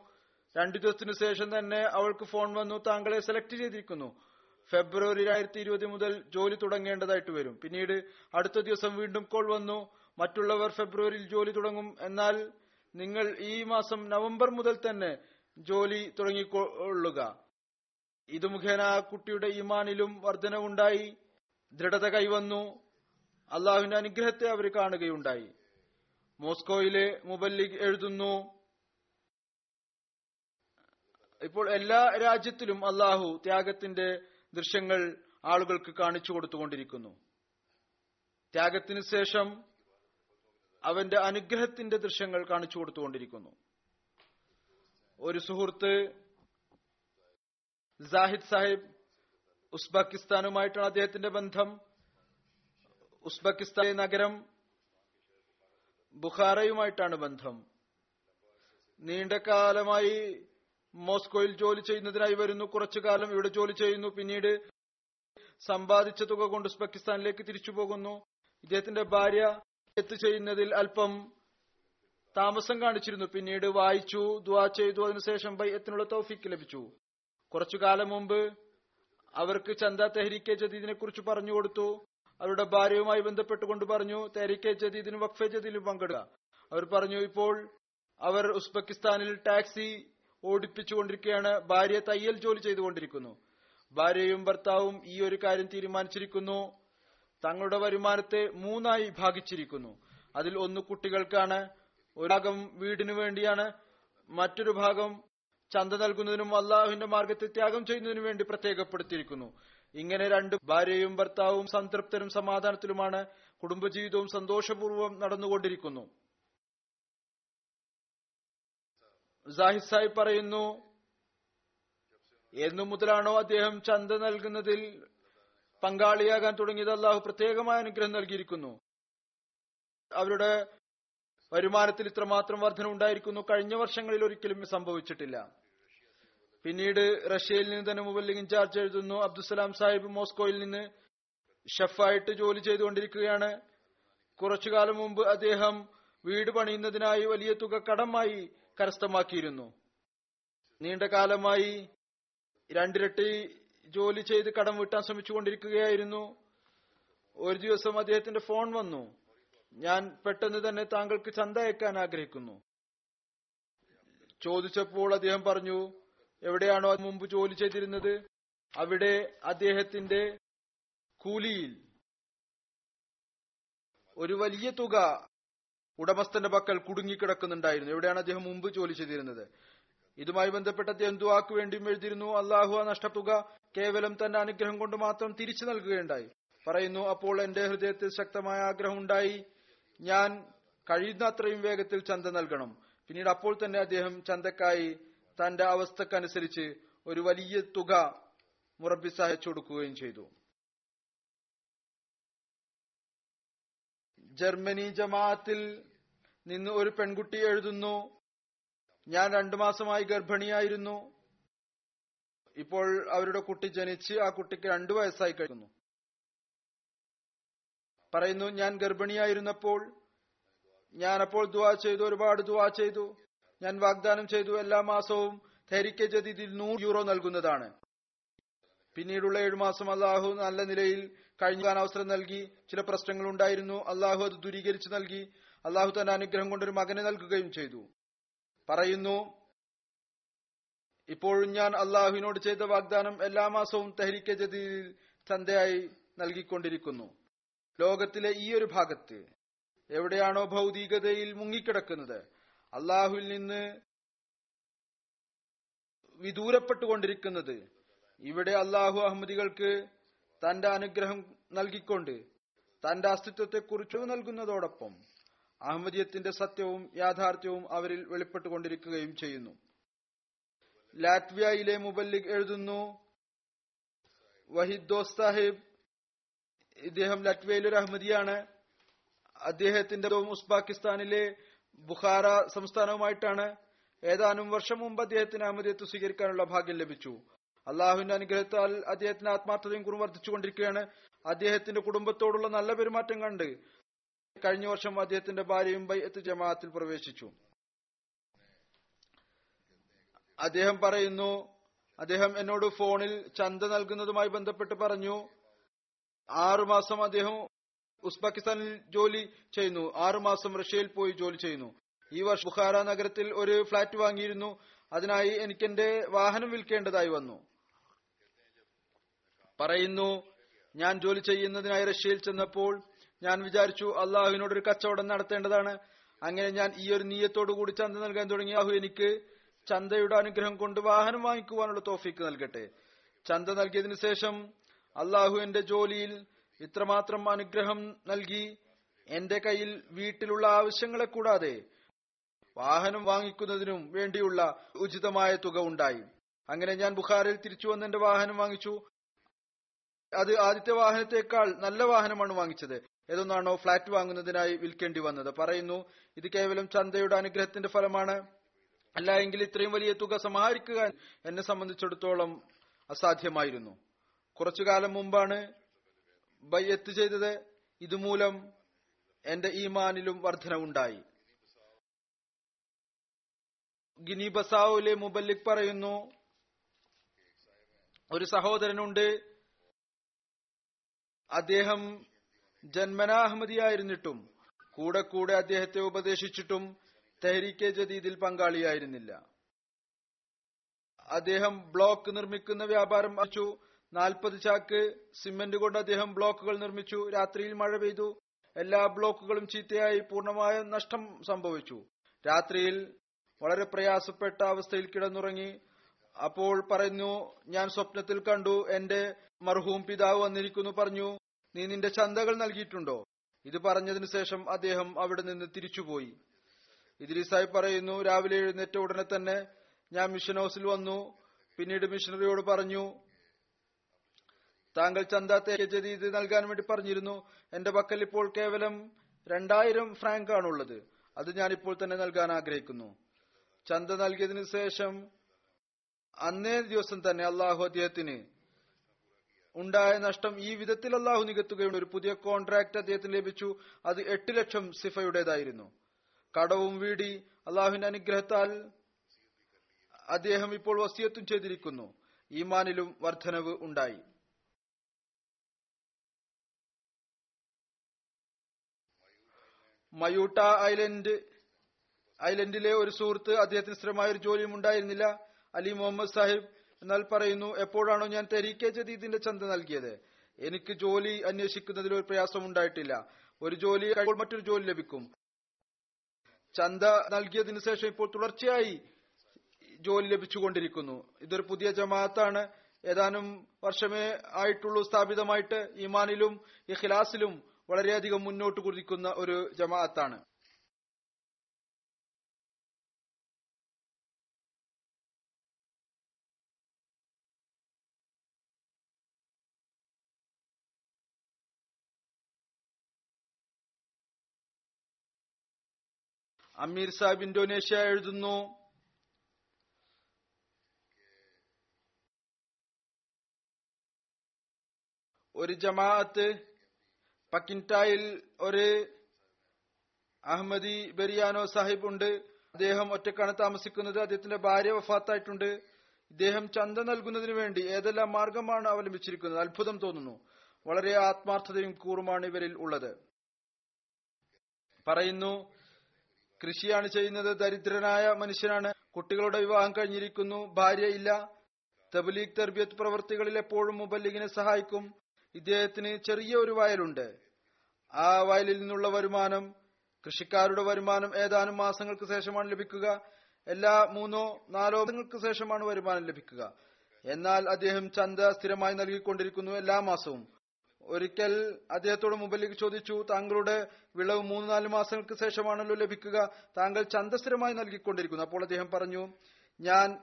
രണ്ടു ദിവസത്തിനു ശേഷം തന്നെ അവൾക്ക് ഫോൺ വന്നു. താങ്കളെ സെലക്ട് ചെയ്തിരിക്കുന്നു. ഫെബ്രുവരി രണ്ടായിരത്തി ഇരുപത് മുതൽ ജോലി തുടങ്ങേണ്ടതായിട്ട് വരും. പിന്നീട് അടുത്ത ദിവസം വീണ്ടും കോൾ വന്നു. മറ്റുള്ളവർ ഫെബ്രുവരിയിൽ ജോലി തുടങ്ങും. എന്നാൽ നിങ്ങൾ ഈ മാസം നവംബർ മുതൽ തന്നെ ജോലി തുടങ്ങിക്കൊള്ളുക. ഇത് മുഖേന ആ കുട്ടിയുടെ ഇമാനിലും വർധനവുണ്ടായി. ദൃഢത കൈവന്നു. അള്ളാഹുവിന്റെ അനുഗ്രഹത്തെ അവർ കാണുകയുണ്ടായി. മോസ്കോയിലെ മുബല്ലിഗ് എഴുതുന്നു ഇപ്പോൾ എല്ലാ രാജ്യത്തിലും അള്ളാഹു ത്യാഗത്തിന്റെ ദൃശ്യങ്ങൾ ആളുകൾക്ക് കാണിച്ചു കൊടുത്തുകൊണ്ടിരിക്കുന്നു. ത്യാഗത്തിന് ശേഷം അവന്റെ അനുഗ്രഹത്തിന്റെ ദൃശ്യങ്ങൾ കാണിച്ചു കൊടുത്തുകൊണ്ടിരിക്കുന്നു. ഒരു സുഹൃത്ത് ജാഹിദ് സാഹിബ് ഉസ്ബെക്കിസ്ഥാനുമായിട്ടാണ് അദ്ദേഹത്തിന്റെ ബന്ധം. ഉസ്ബെക്കിസ്ഥാൻ നഗരം ബുഖാറയുമായിട്ടാണ് ബന്ധം. നീണ്ട കാലമായി മോസ്കോയിൽ ജോലി ചെയ്യുന്നതിനായി വരുന്നു. കുറച്ചു കാലം ഇവിടെ ജോലി ചെയ്യുന്നു. പിന്നീട് സമ്പാദിച്ച തുക കൊണ്ട് ഉസ്ബെക്കിസ്ഥാനിലേക്ക് തിരിച്ചു പോകുന്നു. ഇദ്ദേഹത്തിന്റെ ഭാര്യ എത്തു ചെയ്യുന്നതിൽ അല്പം താമസം കാണിച്ചിരുന്നു. പിന്നീട് വായിച്ചു ദ്വാ ചെയ്തു. അതിനുശേഷം ബയ്യത്തിനുള്ള തോഫിക്ക് ലഭിച്ചു. കുറച്ചു കാലം മുമ്പ് അവർക്ക് ചന്ത തെഹരിക്കെ ജദീദിനെ കുറിച്ച് പറഞ്ഞു കൊടുത്തു. അവരുടെ ഭാര്യയുമായി ബന്ധപ്പെട്ടുകൊണ്ട് പറഞ്ഞു തെഹരിക്കെ ജദീദിനും വഖഫെ ജദീദിലും പങ്കെടുക്കുക അവർ പറഞ്ഞു ഇപ്പോൾ അവർ ഉസ്ബെക്കിസ്ഥാനിൽ ടാക്സി ഓടിപ്പിച്ചുകൊണ്ടിരിക്കുകയാണ്. ഭാര്യ തയ്യൽ ജോലി ചെയ്തുകൊണ്ടിരിക്കുന്നു. ഭാര്യയും ഭർത്താവും ഈ ഒരു കാര്യം തീരുമാനിച്ചിരിക്കുന്നു. തങ്ങളുടെ വരുമാനത്തെ മൂന്നായി ഭാഗിച്ചിരിക്കുന്നു അതിൽ ഒന്ന് കുട്ടികൾക്കാണ്. ഒരു ഭാഗം വീടിനു വേണ്ടിയാണ്. മറ്റൊരു ഭാഗം ചന്ത നൽകുന്നതിനും അള്ളാഹുവിന്റെ മാർഗത്തെ ത്യാഗം ചെയ്യുന്നതിനു വേണ്ടി പ്രത്യേകപ്പെടുത്തിയിരിക്കുന്നു. ഇങ്ങനെ രണ്ട് ഭാര്യയും ഭർത്താവും സംതൃപ്തരും സമാധാനത്തിലുമാണ്. കുടുംബജീവിതവും സന്തോഷപൂർവം നടന്നുകൊണ്ടിരിക്കുന്നു. സാഹിദ് സാഹിബ് പറയുന്നു എന്നു മുതലാണോ അദ്ദേഹം ചന്ത നൽകുന്നതിൽ പങ്കാളിയാകാൻ തുടങ്ങിയത്? അള്ളാഹു പ്രത്യേകമായ അനുഗ്രഹം നൽകിയിരിക്കുന്നു. അവരുടെ വരുമാനത്തിൽ ഇത്രമാത്രം വർധന ഉണ്ടായിരിക്കുന്നു. കഴിഞ്ഞ വർഷങ്ങളിൽ ഒരിക്കലും സംഭവിച്ചിട്ടില്ല. പിന്നീട് റഷ്യയിൽ നിന്ന് തന്നെ മുബല്ലിഗ് ഇൻചാർജ് എഴുതുന്നു അബ്ദുസലാം സാഹിബ് മോസ്കോയിൽ നിന്ന് ഷെഫായിട്ട് ജോലി ചെയ്തുകൊണ്ടിരിക്കുകയാണ്. കുറച്ചു കാലം മുമ്പ് അദ്ദേഹം വീട് പണിയുന്നതിനായി വലിയ തുക കടമായി കരസ്ഥമാക്കിയിരുന്നു. നീണ്ട കാലമായി രണ്ടിരട്ടി ജോലി ചെയ്ത് കടം വീട്ടാൻ ശ്രമിച്ചുകൊണ്ടിരിക്കുകയായിരുന്നു. ഒരു ദിവസം അദ്ദേഹത്തിന്റെ ഫോൺ വന്നു. ഞാൻ പെട്ടെന്ന് തന്നെ താങ്കൾക്ക് ചന്ത അയക്കാൻ ആഗ്രഹിക്കുന്നു. ചോദിച്ചപ്പോൾ അദ്ദേഹം പറഞ്ഞു എവിടെയാണോ മുമ്പ് ജോലി ചെയ്തിരുന്നത്? അവിടെ അദ്ദേഹത്തിന്റെ കൂലിയിൽ. ഒരു വലിയ തുക ഉടമസ്ഥന്റെ പക്കൽ കുടുങ്ങിക്കിടക്കുന്നുണ്ടായിരുന്നു. എവിടെയാണ് അദ്ദേഹം മുമ്പ് ജോലി ചെയ്തിരുന്നത്? ഇതുമായി ബന്ധപ്പെട്ട് അദ്ദേഹം ദുവാക്ക് വേണ്ടിയും എഴുതിയിരുന്നു അള്ളാഹു ആ നഷ്ടത്തുക കേവലം തന്റെ അനുഗ്രഹം കൊണ്ട് മാത്രം തിരിച്ചു നൽകുകയുണ്ടായി. പറയുന്നു അപ്പോൾ എന്റെ ഹൃദയത്തിൽ ശക്തമായ ആഗ്രഹം ഉണ്ടായി. ഞാൻ കഴിയുന്ന അത്രയും വേഗത്തിൽ ചന്ത നൽകണം. പിന്നീട് അപ്പോൾ തന്നെ അദ്ദേഹം ചന്തക്കായി തന്റെ അവസ്ഥക്കനുസരിച്ച് ഒരു വലിയ തുക മുറബി സഹായിച്ചു കൊടുക്കുകയും ചെയ്തു. ജർമ്മനി ജമാഅത്തിൽ നിന്ന് ഒരു പെൺകുട്ടി എഴുതുന്നു. ഞാൻ രണ്ടു മാസമായി ഗർഭിണിയായിരുന്നു. ഇപ്പോൾ അവരുടെ കുട്ടി ജനിച്ച് ആ കുട്ടിക്ക് രണ്ടു വയസ്സായി കഴിക്കുന്നു. പറയുന്നു ഞാൻ ഗർഭിണിയായിരുന്നപ്പോൾ ഞാൻ അപ്പോൾ ദുവാ ചെയ്തു ഒരുപാട് ദുവാ ചെയ്തു. ഞാൻ വാഗ്ദാനം ചെയ്തു എല്ലാ മാസവും ധരിക്ക ജദീദിൽ നൂറ് യൂറോ നൽകുന്നതാണ്. പിന്നീടുള്ള ഏഴു മാസം അള്ളാഹു നല്ല നിലയിൽ കഴിഞ്ഞാൻ അവസരം നൽകി. ചില പ്രശ്നങ്ങൾ ഉണ്ടായിരുന്നു അള്ളാഹു അത് ദൂരീകരിച്ചു നൽകി. അള്ളാഹു തന്റെ അനുഗ്രഹം കൊണ്ടൊരു മകനെ നൽകുകയും ചെയ്തു. പറയുന്നു ഇപ്പോഴും ഞാൻ അള്ളാഹുവിനോട് ചെയ്ത വാഗ്ദാനം എല്ലാ മാസവും തെഹരിക്ക ജദീദിൽ ചന്തയായി നൽകിക്കൊണ്ടിരിക്കുന്നു. ലോകത്തിലെ ഈ ഒരു ഭാഗത്ത് എവിടെയാണോ ഭൗതികതയിൽ മുങ്ങിക്കിടക്കുന്നത്. അള്ളാഹുവിൽ നിന്ന് വിദൂരപ്പെട്ടുകൊണ്ടിരിക്കുന്നത്. ഇവിടെ അള്ളാഹു അഹമ്മദികൾക്ക് തന്റെ അനുഗ്രഹം നൽകിക്കൊണ്ട് തന്റെ അസ്തിത്വത്തെക്കുറിച്ചും നൽകുന്നതോടൊപ്പം അഹമ്മദിയത്തിന്റെ സത്യവും യാഥാർത്ഥ്യവും അവരിൽ വെളിപ്പെട്ടുകൊണ്ടിരിക്കുകയും ചെയ്യുന്നു. ലാറ്റ്വിയയിലെ മുബല്ലിഗ് എഴുതുന്നു വഹിദ് ദോസ് സാഹിബ് ഇദ്ദേഹം ലറ്റ്വിയയിലെ ഒരു അഹമ്മദിയാണ്. അദ്ദേഹത്തിന്റെ ഉസ്ബാക്കിസ്ഥാനിലെ ബുഖാര സംസ്ഥാനവുമായിട്ടാണ് ഏതാനും വർഷം മുമ്പ് അദ്ദേഹത്തിന് അഹമ്മദിയത്ത് സ്വീകരിക്കാനുള്ള ഭാഗ്യം ലഭിച്ചു. അള്ളാഹുവിന്റെ അനുഗ്രഹത്താൽ അദ്ദേഹത്തിന്റെ ആത്മാർത്ഥതയും കുറും വർദ്ധിച്ചുകൊണ്ടിരിക്കുകയാണ്. അദ്ദേഹത്തിന്റെ കുടുംബത്തോടുള്ള നല്ല പെരുമാറ്റം കണ്ട് കഴിഞ്ഞ വർഷം അദ്ദേഹത്തിന്റെ ഭാര്യയും ബൈത്ത് ജമാഅത്തിൽ പ്രവേശിച്ചു. അദ്ദേഹം പറയുന്നു അദ്ദേഹം എന്നോട് ഫോണിൽ ചന്ത നൽകുന്നതുമായി ബന്ധപ്പെട്ട് പറഞ്ഞു ആറുമാസം അദ്ദേഹം ഉസ്ബെക്കിസ്ഥാനിൽ ജോലി ചെയ്യുന്നു. ആറുമാസം റഷ്യയിൽ പോയി ജോലി ചെയ്യുന്നു. ഈ വർഷം ബുഖാര നഗരത്തിൽ ഒരു ഫ്ളാറ്റ് വാങ്ങിയിരുന്നു. അതിനായി എനിക്കെന്റെ വാഹനം വിൽക്കേണ്ടതായി വന്നു. പറയുന്നു ഞാൻ ജോലി ചെയ്യുന്നതിനായി റഷ്യയിൽ ചെന്നപ്പോൾ ഞാൻ വിചാരിച്ചു അള്ളാഹുവിനോട് ഒരു കച്ചവടം നടത്തേണ്ടതാണ്. അങ്ങനെ ഞാൻ ഈ ഒരു നീയത്തോടു കൂടി ചന്ത നൽകാൻ തുടങ്ങി. അഹു എനിക്ക് ചന്തയുടെ അനുഗ്രഹം കൊണ്ട് വാഹനം വാങ്ങിക്കുവാനുള്ള തോഫിക്ക് നൽകട്ടെ. ചന്ത നൽകിയതിനു ശേഷം അള്ളാഹു എന്റെ ജോലിയിൽ ഇത്രമാത്രം അനുഗ്രഹം നൽകി. എന്റെ കയ്യിൽ വീട്ടിലുള്ള ആവശ്യങ്ങളെ കൂടാതെ വാഹനം വാങ്ങിക്കുന്നതിനും വേണ്ടിയുള്ള ഉചിതമായ തുക ഉണ്ടായി. അങ്ങനെ ഞാൻ ബുഖാറിൽ തിരിച്ചു വന്ന് എന്റെ വാഹനം വാങ്ങിച്ചു. അത് ആദ്യത്തെ വാഹനത്തെക്കാൾ നല്ല വാഹനമാണ് വാങ്ങിച്ചത്. ഏതൊന്നാണോ ഫ്ളാറ്റ് വാങ്ങുന്നതിനായി വിൽക്കേണ്ടി വന്നത്. പറയുന്നു ഇത് കേവലം ചന്തയുടെ അനുഗ്രഹത്തിന്റെ ഫലമാണ്. അല്ല എങ്കിൽ ഇത്രയും വലിയ തുക സമാഹരിക്കുക എന്നെ സംബന്ധിച്ചിടത്തോളം അസാധ്യമായിരുന്നു. കുറച്ചു കാലം മുമ്പാണ് ബയ്യത്ത് ചെയ്തത്. ഇതുമൂലം എന്റെ ഈമാനിലും വർധനവുണ്ടായി. ഗിനി ബസാവിലെ മുബല്ലിക് പറയുന്നു ഒരു സഹോദരനുണ്ട്. അദ്ദേഹം ജന്മനാ അഹമ്മദിയായിരുന്നിട്ടും കൂടെ കൂടെ അദ്ദേഹത്തെ ഉപദേശിച്ചിട്ടും തെഹരീക്കെ ജദീദിൽ പങ്കാളിയായിരുന്നില്ല. അദ്ദേഹം ബ്ലോക്ക് നിർമ്മിക്കുന്ന വ്യാപാരം അച്ചു നാൽപ്പത് ചാക്ക് സിമന്റ് കൊണ്ട് അദ്ദേഹം ബ്ലോക്കുകൾ നിർമ്മിച്ചു. രാത്രിയിൽ മഴ പെയ്തു. എല്ലാ ബ്ലോക്കുകളും ചീത്തയായി പൂർണമായ നഷ്ടം സംഭവിച്ചു. രാത്രിയിൽ വളരെ പ്രയാസപ്പെട്ട അവസ്ഥയിൽ കിടന്നുറങ്ങി. അപ്പോൾ പറഞ്ഞു ഞാൻ സ്വപ്നത്തിൽ കണ്ടു. എന്റെ മർഹൂം പിതാവ് വന്നിരിക്കുന്നു പറഞ്ഞു. നീ നിന്റെ ചന്തകൾ നൽകിയിട്ടുണ്ടോ? ഇത് പറഞ്ഞതിനു ശേഷം അദ്ദേഹം അവിടെ നിന്ന് തിരിച്ചുപോയി. ഇദ്രീസായി പറയുന്നു രാവിലെ എഴുന്നേറ്റ ഉടനെ തന്നെ ഞാൻ മിഷൻ ഹൗസിൽ വന്നു. പിന്നീട് മിഷണറിയോട് പറഞ്ഞു താങ്കൾ ചന്ത ജദീദ് നൽകാൻ വേണ്ടി പറഞ്ഞിരുന്നു. എന്റെ പക്കൽ ഇപ്പോൾ കേവലം രണ്ടായിരം ഫ്രാങ്ക് ആണുള്ളത് അത് ഞാൻ ഇപ്പോൾ തന്നെ നൽകാൻ ആഗ്രഹിക്കുന്നു. ചന്ത നൽകിയതിനു ശേഷം അന്നേ ദിവസം തന്നെ അള്ളാഹു അദ്ദേഹത്തിന് ഉണ്ടായ നഷ്ടം ഈ വിധത്തിൽ അള്ളാഹു നികത്തുകയുണ്ട്. ഒരു പുതിയ കോൺട്രാക്ട് അദ്ദേഹത്തിന് ലഭിച്ചു. അത് എട്ട് ലക്ഷം സിഫയുടേതായിരുന്നു. കടവും വീടി അള്ളാഹുവിന്റെ അനുഗ്രഹത്താൽ അദ്ദേഹം ഇപ്പോൾ വസിയത്തും ചെയ്തിരിക്കുന്നു. ഈമാനിലും വർധനവ് ഉണ്ടായി. മയൂട്ട ഐലൻഡ് ഐലൻഡിലെ ഒരു സുഹൃത്ത് അദ്ദേഹത്തിന് സ്ഥിരമായ ഒരു ജോലിയും ഉണ്ടായിരുന്നില്ല. അലി മുഹമ്മദ് സാഹിബ് എന്നാൽ പറയുന്നു എപ്പോഴാണോ ഞാൻ തെരീക്കെ ജദീദിന്റെ ചന്ത നൽകിയത്. എനിക്ക് ജോലി അന്വേഷിക്കുന്നതിൽ ഒരു പ്രയാസം ഉണ്ടായിട്ടില്ല. ഒരു ജോലി കഴിയുമ്പോൾ മറ്റൊരു ജോലി ലഭിക്കും. ചന്ത നൽകിയതിനു ശേഷം ഇപ്പോൾ തുടർച്ചയായി ജോലി ലഭിച്ചുകൊണ്ടിരിക്കുന്നു. ഇതൊരു പുതിയ ജമാഅത്താണ്. ഏതാനും വർഷമേ ആയിട്ടുള്ളൂ സ്ഥാപിതമായിട്ട് ഈമാനിലും ഇഖ്ലാസിലും വളരെയധികം മുന്നോട്ട് കുതിക്കുന്ന ഒരു ജമാഅത്താണ്. അമീർ സാഹിബ് ഇന്തോനേഷ്യ എഴുതുന്നു. ഒരു ജമാഅത്ത് പക്കിൻടായിൽ ഒരു അഹമ്മദി ബെരിയാനോ സാഹിബ് ഉണ്ട്. അദ്ദേഹം ഒറ്റക്കാണ് താമസിക്കുന്നത്. അദ്ദേഹത്തിന്റെ ഭാര്യ വഫാത്തായിട്ടുണ്ട്. ഇദ്ദേഹം ചന്ത നൽകുന്നതിന് വേണ്ടി ഏതെല്ലാം മാർഗമാണ് അവലംബിച്ചിരിക്കുന്നത്? അത്ഭുതം തോന്നുന്നു. വളരെ ആത്മാർത്ഥതയും കൂറുമാണ് ഇവരിൽ ഉള്ളത്. പറയുന്നു കൃഷിയാണ് ചെയ്യുന്നത് ദരിദ്രനായ മനുഷ്യനാണ്. കുട്ടികളുടെ വിവാഹം കഴിഞ്ഞിരിക്കുന്നു ഭാര്യയില്ല തബ്ലീഗ് തെർബിയത്ത് പ്രവർത്തികളിൽ എപ്പോഴും മുബല്ലിഗിനെ സഹായിക്കും. ഇദ്ദേഹത്തിന് ചെറിയ ഒരു വയലുണ്ട്. ആ വയലിൽ നിന്നുള്ള വരുമാനം കൃഷിക്കാരുടെ വരുമാനം ഏതാനും മാസങ്ങൾക്ക് ശേഷമാണ് ലഭിക്കുക. എല്ലാ മൂന്നോ നാലോ മാസങ്ങൾക്ക് ശേഷമാണ് വരുമാനം ലഭിക്കുക. എന്നാൽ അദ്ദേഹം ചന്ത സ്ഥിരമായി നൽകിക്കൊണ്ടിരിക്കുന്നു എല്ലാ മാസവും. ഒരിക്കൽ അദ്ദേഹത്തോട് മുമ്പിലേക്ക് ചോദിച്ചു താങ്കളുടെ വിളവ് മൂന്ന് നാല് മാസങ്ങൾക്ക് ശേഷമാണല്ലോ ലഭിക്കുക. താങ്കൾ ചന്ത സ്ഥിരമായി നൽകിക്കൊണ്ടിരിക്കുന്നു. അപ്പോൾ അദ്ദേഹം പറഞ്ഞു ഞാൻ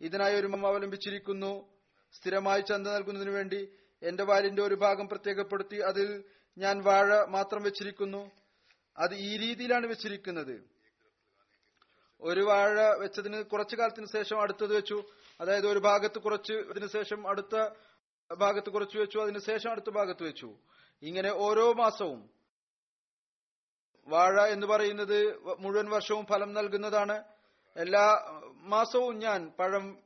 ഇതിനായി ഒരു അവലംബിച്ചിരിക്കുന്നു. സ്ഥിരമായി ചന്ത നൽകുന്നതിന് വേണ്ടി എന്റെ വാലിന്റെ ഒരു ഭാഗം പ്രത്യേകപ്പെടുത്തി അതിൽ ഞാൻ വാഴ മാത്രം വെച്ചിരിക്കുന്നു. അത് ഈ രീതിയിലാണ് വെച്ചിരിക്കുന്നത്. ഒരു വാഴ വെച്ചതിന് കുറച്ചു കാലത്തിന് ശേഷം അടുത്തത് വെച്ചു. അതായത് ഒരു ഭാഗത്ത് കുറച്ച് ഇതിനു ശേഷം അടുത്ത ഭാഗത്ത് കുറച്ച് വെച്ചു അതിന് ശേഷം അടുത്ത ഭാഗത്ത് വെച്ചു. ഇങ്ങനെ ഓരോ മാസവും വാഴ എന്ന് പറയുന്നത് മുഴുവൻ വർഷവും ഫലം നൽകുന്നതാണ്. എല്ലാ മാസവും ഞാൻ പഴം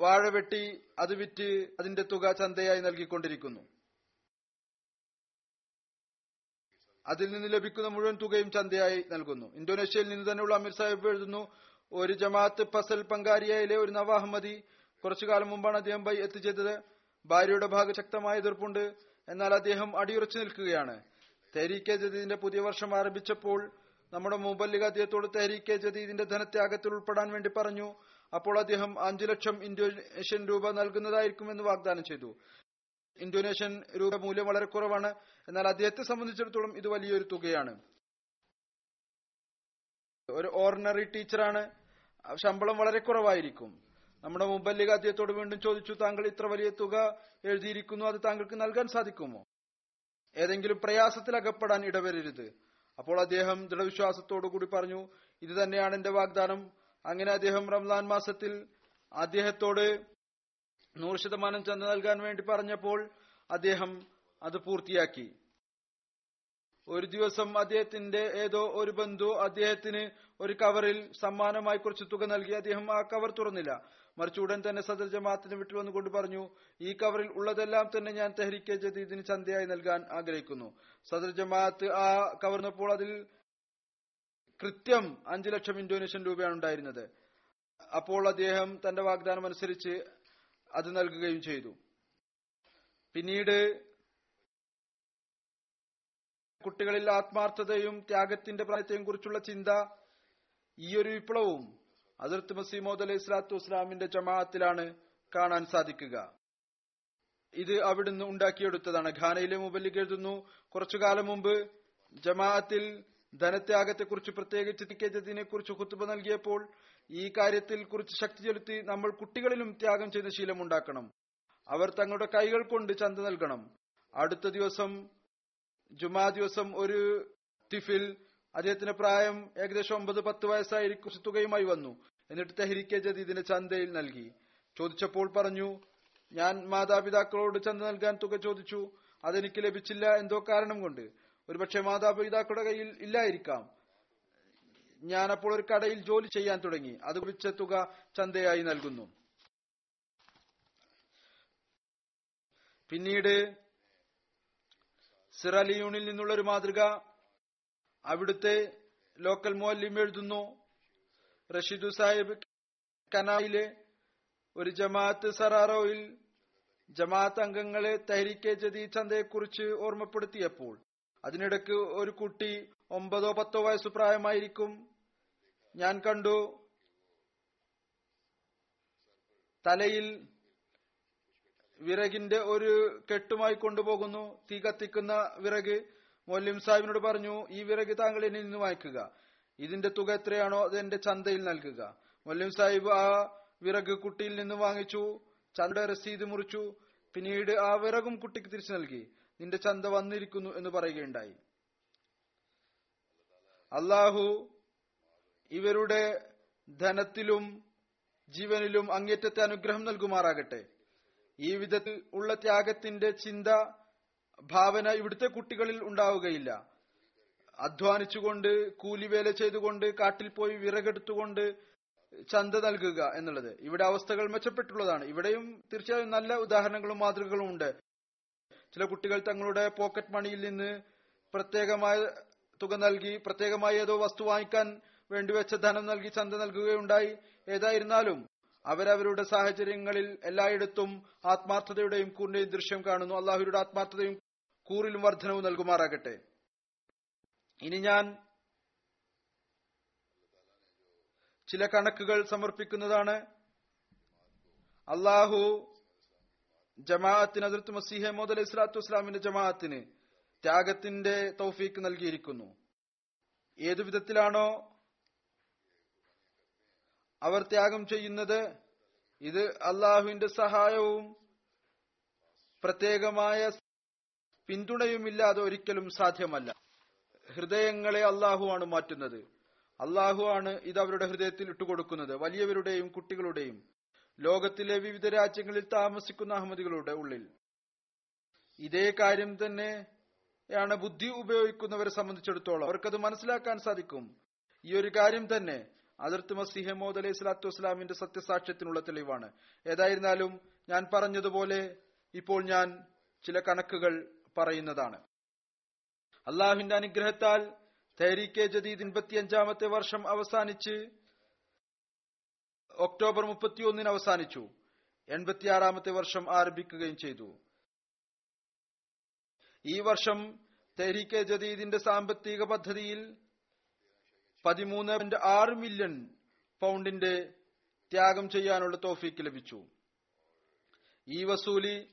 വാഴ വെട്ടി അത് വിറ്റ് അതിന്റെ തുക ചന്തയായി നൽകിക്കൊണ്ടിരിക്കുന്നു. അതിൽ നിന്ന് ലഭിക്കുന്ന മുഴുവൻ തുകയും ചന്തയായി നൽകുന്നു. ഇന്തോനേഷ്യയിൽ നിന്ന് തന്നെയുള്ള അമീർ സാഹിബ് എഴുതുന്നു ഒരു ജമാഅത്ത് ഫസൽ പങ്കാരിയയിലെ ഒരു നവാഹമ്മദി കുറച്ചു കാലം മുമ്പാണ് അദ്ദേഹം ബൈ ഭാര്യയുടെ ഭാഗം ശക്തമായ എതിർപ്പുണ്ട്. എന്നാൽ അദ്ദേഹം അടിയുറച്ചു നിൽക്കുകയാണ്. തെഹരീക്കെ ജദീദിന്റെ പുതിയ വർഷം ആരംഭിച്ചപ്പോൾ നമ്മുടെ മുബല്ലിക അദ്ദേഹത്തോട് തെഹരീക്കെ ജദീദിന്റെ ധനത്യാഗത്തിൽ ഉൾപ്പെടാൻ വേണ്ടി പറഞ്ഞു. അപ്പോൾ അദ്ദേഹം അഞ്ചു ലക്ഷം ഇന്തോനേഷ്യൻ രൂപ നൽകുന്നതായിരിക്കുമെന്ന് വാഗ്ദാനം ചെയ്തു. ഇന്തോനേഷ്യൻ രൂപ മൂല്യം വളരെ കുറവാണ്. എന്നാൽ അദ്ദേഹത്തെ സംബന്ധിച്ചിടത്തോളം ഇത് വലിയൊരു തുകയാണ്. ഒരു ഓർഡിനറി ടീച്ചറാണ്. ശമ്പളം വളരെ കുറവായിരിക്കും. നമ്മുടെ മുബല്ലിക അദ്ദേഹത്തോട് വീണ്ടും ചോദിച്ചു താങ്കൾ ഇത്ര വലിയ തുക എഴുതിയിരിക്കുന്നു അത് താങ്കൾക്ക് നൽകാൻ സാധിക്കുമോ? ഏതെങ്കിലും പ്രയാസത്തിൽ അകപ്പെടാൻ ഇടവരരുത്. അപ്പോൾ അദ്ദേഹം ദൃഢവിശ്വാസത്തോടു കൂടി പറഞ്ഞു ഇത് തന്നെയാണ് എന്റെ വാഗ്ദാനം. അങ്ങനെ അദ്ദേഹം റംസാൻ മാസത്തിൽ അദ്ദേഹത്തോട് നൂറ് ശതമാനം ചന്ത നൽകാൻ വേണ്ടി പറഞ്ഞപ്പോൾ അദ്ദേഹം അത് പൂർത്തിയാക്കി. ഒരു ദിവസം അദ്ദേഹത്തിന്റെ ഏതോ ഒരു ബന്ധു അദ്ദേഹത്തിന് ഒരു കവറിൽ സമ്മാനമായി കുറച്ച് തുക നൽകി. അദ്ദേഹം ആ കവർ തുറന്നില്ല. മറിച്ച് ഉടൻ തന്നെ സദർ ജമാഅത്തിന് വിട്ടു വന്നുകൊണ്ട് പറഞ്ഞു ഈ കവറിൽ ഉള്ളതെല്ലാം തന്നെ ഞാൻ തെഹരിക്കെ ജദീദിന് ചന്തയായി നൽകാൻ ആഗ്രഹിക്കുന്നു. സദർ ജമാഅത്ത് ആ കവർന്നപ്പോൾ അതിൽ കൃത്യം അഞ്ചു ലക്ഷം ഇന്തോനേഷ്യൻ രൂപയാണ് ഉണ്ടായിരുന്നത്. അപ്പോൾ അദ്ദേഹം തന്റെ വാഗ്ദാനം അനുസരിച്ച് അത് നൽകുകയും ചെയ്തു. പിന്നീട് കുട്ടികളിൽ ആത്മാർത്ഥതയും ത്യാഗത്തിന്റെ പ്രായത്തെയും കുറിച്ചുള്ള ചിന്ത ഈ ഒരു വിപ്ലവവും അതിർത്ത് മസീമോദ് അലൈഹി സ്വലാത്തു വസ്ലാമിന്റെ ജമാഅത്തിലാണ് കാണാൻ സാധിക്കുക. ഇത് അവിടുന്ന് ഉണ്ടാക്കിയെടുത്തതാണ്. ഖാനയിലെ മുബല്ലിക്ക് എഴുതുന്നു കുറച്ചു കാലം മുമ്പ് ജമാഅത്തിൽ ധനത്യാഗത്തെക്കുറിച്ച് പ്രത്യേകിച്ച് തിക്കേറ്റതിനെ കുറിച്ച് കുത്തുബ നൽകിയപ്പോൾ ഈ കാര്യത്തിൽ കുറിച്ച് ശക്തി ചെലുത്തി നമ്മൾ കുട്ടികളിലും ത്യാഗം ചെയ്ത ശീലമുണ്ടാക്കണം അവർ തങ്ങളുടെ കൈകൾ കൊണ്ട് ചന്ത നൽകണം. അടുത്ത ദിവസം ജുമാ ദിവസം ഒരു ടിഫിൽ അദ്ദേഹത്തിന്റെ പ്രായം ഏകദേശം ഒമ്പത് പത്ത് വയസ്സായിരിക്കും തുകയുമായി വന്നു. എന്നിട്ട് തെഹരിക്കെ ജദീദിന്റെ ചന്തയിൽ നൽകി. ചോദിച്ചപ്പോൾ പറഞ്ഞു ഞാൻ മാതാപിതാക്കളോട് ചന്ത നൽകാൻ തുക ചോദിച്ചു. അതെനിക്ക് ലഭിച്ചില്ല. എന്തോ കാരണം കൊണ്ട്. ഒരുപക്ഷെ മാതാപിതാക്കളുടെ കയ്യിൽ ഇല്ലായിരിക്കാം. ഞാനപ്പോൾ ഒരു കടയിൽ ജോലി ചെയ്യാൻ തുടങ്ങി. അത് ലഭിച്ച തുക ചന്തയായി നൽകുന്നു. പിന്നീട് സിറലിയൂണിൽ നിന്നുള്ള ഒരു മാതൃക അവിടുത്തെ ലോക്കൽ മോല്യം എഴുതുന്നു. റഷീദു സാഹിബ് കനായിലെ ഒരു ജമാഅത്ത് സറാറോയിൽ ജമാഅത്ത് അംഗങ്ങളെ തഹരിക്കെ ജതി ചന്തയെക്കുറിച്ച് ഓർമ്മപ്പെടുത്തിയപ്പോൾ അതിനിടയ്ക്ക് ഒരു കുട്ടി ഒമ്പതോ പത്തോ വയസ്സ് പ്രായമായിരിക്കും. ഞാൻ കണ്ടു. തലയിൽ വിറകിന്റെ ഒരു കെട്ടുമായി കൊണ്ടുപോകുന്നു. തീ കത്തിക്കുന്ന വിറക്. മൊല്ലിം സാഹിബിനോട് പറഞ്ഞു ഈ വിറക് താങ്കൾ എന്നിൽ നിന്ന് വാങ്ങിക്കുക. ഇതിന്റെ തുക എത്രയാണോ അത് എന്റെ ചന്തയിൽ നൽകുക. മൊല്ലിം സാഹിബ് ആ വിറക് കുട്ടിയിൽ നിന്ന് വാങ്ങിച്ചു. ചന്ത രസീത് മുറിച്ചു. പിന്നീട് ആ വിറകും കുട്ടിക്ക് തിരിച്ചു നൽകി. നിന്റെ ചന്ത വന്നിരിക്കുന്നു എന്ന് പറയുകയുണ്ടായി. അള്ളാഹു ഇവരുടെ ധനത്തിലും ജീവനിലും അങ്ങേറ്റത്തെ അനുഗ്രഹം നൽകുമാറാകട്ടെ. ഈ വിധത്തിൽ ഉള്ള ത്യാഗത്തിന്റെ ചിന്ത ഭാവന ഇവിടുത്തെ കുട്ടികളിൽ ഉണ്ടാവുകയില്ല. അധ്വാനിച്ചുകൊണ്ട് കൂലിവേല ചെയ്തുകൊണ്ട് കാട്ടിൽ പോയി വിറകെടുത്തുകൊണ്ട് ചന്ത നൽകുക എന്നുള്ളത്. ഇവിടെ അവസ്ഥകൾ മെച്ചപ്പെട്ടുള്ളതാണ്. ഇവിടെയും തീർച്ചയായും നല്ല ഉദാഹരണങ്ങളും മാതൃകകളും ഉണ്ട്. ചില കുട്ടികൾ തങ്ങളുടെ പോക്കറ്റ് മണിയിൽ നിന്ന് പ്രത്യേകമായ തുക നൽകി പ്രത്യേകമായി ഏതോ വസ്തു വാങ്ങിക്കാൻ വേണ്ടിവെച്ച ധനം നൽകി ചന്ത നൽകുകയുണ്ടായി. ഏതായിരുന്നാലും അവരവരുടെ സാഹചര്യങ്ങളിൽ എല്ലായിടത്തും ആത്മാർത്ഥതയുടെയും കൂറിന്റെയും ദൃശ്യം കാണുന്നു. അള്ളാഹുരുടെ ആത്മാർത്ഥതയും കൂറിലും വർധനവും നൽകുമാറാകട്ടെ. ഇനി ഞാൻ ചില കണക്കുകൾ സമർപ്പിക്കുന്നതാണ്. അള്ളാഹു ജമാഅത്തിന് അതിർത്ത് മസിഹ മോദ് അലൈഹി സ്വലാത്തു വസ്സലാമിന്റെ ജമാഅത്തിന് ത്യാഗത്തിന്റെ തൗഫീക്ക് നൽകിയിരിക്കുന്നു. ഏതു വിധത്തിലാണോ അവർ ത്യാഗം ചെയ്യുന്നത് ഇത് അള്ളാഹുവിന്റെ സഹായവും പ്രത്യേകമായ പിന്തുണയുമില്ലാതെ ഒരിക്കലും സാധ്യമല്ല. ഹൃദയങ്ങളെ അള്ളാഹുവാണ് മാറ്റുന്നത്. അള്ളാഹുവാണ് ഇത് അവരുടെ ഹൃദയത്തിൽ ഇട്ടുകൊടുക്കുന്നത്. വലിയവരുടെയും കുട്ടികളുടെയും ലോകത്തിലെ വിവിധ രാജ്യങ്ങളിൽ താമസിക്കുന്ന അഹമ്മദികളുടെ ഉള്ളിൽ. ഇതേ കാര്യം തന്നെയാണ് ബുദ്ധി ഉപയോഗിക്കുന്നവരെ സംബന്ധിച്ചിടത്തോളം അവർക്കത് മനസ്സിലാക്കാൻ സാധിക്കും. ഈ ഒരു കാര്യം തന്നെ അതിർത്ത് മസിഹ മോദ് അലൈഹി സ്വലാത്തു വസ്സലാമിന്റെ സത്യസാക്ഷ്യത്തിനുള്ള തെളിവാണ്. ഏതായിരുന്നാലും ഞാൻ പറഞ്ഞതുപോലെ ഇപ്പോൾ ഞാൻ ചില കണക്കുകൾ പറയുന്നതാണ്. അള്ളാഹുവിന്റെ അനുഗ്രഹത്താൽ തെഹരീക്കെ ജദീദ് എൺപത്തിയഞ്ചാമത്തെ വർഷം അവസാനിച്ച് ഒക്ടോബർ മുപ്പത്തിയൊന്നിന് അവസാനിച്ചു. എൺപത്തിയാറാമത്തെ വർഷം ആരംഭിക്കുകയും ചെയ്തു. ഈ വർഷം തെഹരീക്കെ ജദീദിന്റെ സാമ്പത്തിക പദ്ധതിയിൽ പതിമൂന്ന് പോയിന്റ് ആറ് മില്യൺ പൗണ്ടിന്റെ ത്യാഗം ചെയ്യാനുള്ള തോഫീക്ക് ലഭിച്ചു. ഈ വസൂലി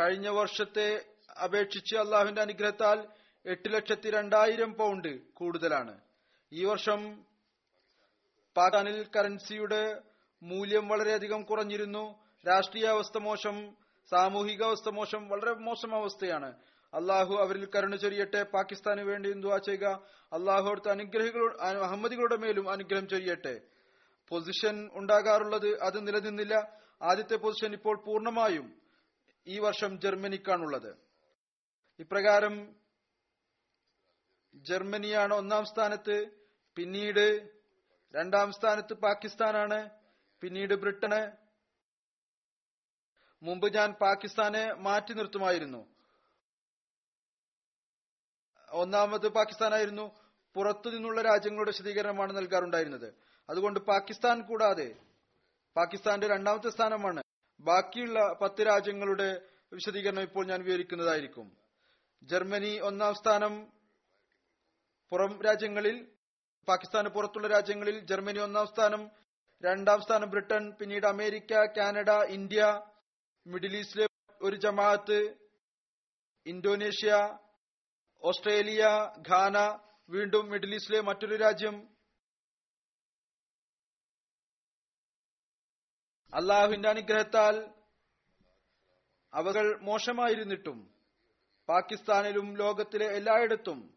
കഴിഞ്ഞ വർഷത്തെ അപേക്ഷിച്ച് അള്ളാഹുവിന്റെ അനുഗ്രഹത്താൽ എട്ട് ലക്ഷത്തി രണ്ടായിരം പൗണ്ട് കൂടുതലാണ്. ഈ വർഷം പാകിസ്ഥാനിൽ കറൻസിയുടെ മൂല്യം വളരെയധികം കുറഞ്ഞിരുന്നു. രാഷ്ട്രീയ അവസ്ഥ മോശം സാമൂഹിക അവസ്ഥ മോശം വളരെ മോശം അവസ്ഥയാണ്. അള്ളാഹു അവരിൽ കരുണ ചൊരിയട്ടെ. പാകിസ്ഥാന് വേണ്ടി ദുവാ ചെയ്യുക. അള്ളാഹു അടുത്ത അനുഗ്രഹികളോട് അഹമ്മദികളുടെ മേലും അനുഗ്രഹം ചൊരിയട്ടെ. പൊസിഷൻ ഉണ്ടാകാറുള്ളത് അത് നിലനിന്നില്ല. ആദ്യത്തെ പൊസിഷൻ ഇപ്പോൾ പൂർണമായും ഈ വർഷം ജർമ്മനിക്കാണുള്ളത്. ഇപ്രകാരം ജർമ്മനിയാണ് ഒന്നാം സ്ഥാനത്ത് പിന്നീട് രണ്ടാം സ്ഥാനത്ത് പാകിസ്ഥാനാണ് പിന്നീട് ബ്രിട്ടന്. മുമ്പ് ഞാൻ പാകിസ്ഥാനെ മാറ്റി നിർത്തുമായിരുന്നു. ഒന്നാമത് പാകിസ്ഥാനായിരുന്നു. പുറത്തു നിന്നുള്ള രാജ്യങ്ങളുടെ വിശദീകരണമാണ് നൽകാറുണ്ടായിരുന്നത്. അതുകൊണ്ട് പാകിസ്ഥാൻ കൂടാതെ പാകിസ്ഥാന്റെ രണ്ടാമത്തെ സ്ഥാനമാണ്. ബാക്കിയുള്ള പത്ത് രാജ്യങ്ങളുടെ വിശദീകരണം ഇപ്പോൾ ഞാൻ വിവരിക്കുന്നതായിരിക്കും. ജർമ്മനി ഒന്നാം സ്ഥാനം പുറം രാജ്യങ്ങളിൽ പാകിസ്ഥാന് പുറത്തുള്ള രാജ്യങ്ങളിൽ ജർമ്മനി ഒന്നാം സ്ഥാനം രണ്ടാം സ്ഥാനം ബ്രിട്ടൻ പിന്നീട് അമേരിക്ക കാനഡ ഇന്ത്യ മിഡിൽ ഈസ്റ്റിലെ ഒരു ജമാഅത്ത് ഇന്തോനേഷ്യ ഓസ്ട്രേലിയ ഘാന വീണ്ടും മിഡിൽ ഈസ്റ്റിലെ മറ്റൊരു രാജ്യം. അള്ളാഹുവിന്റെ അനുഗ്രഹത്താൽ അവകൾ മോശമായിരുന്നിട്ടും പാകിസ്ഥാനിലും ലോകത്തിലെ എല്ലായിടത്തും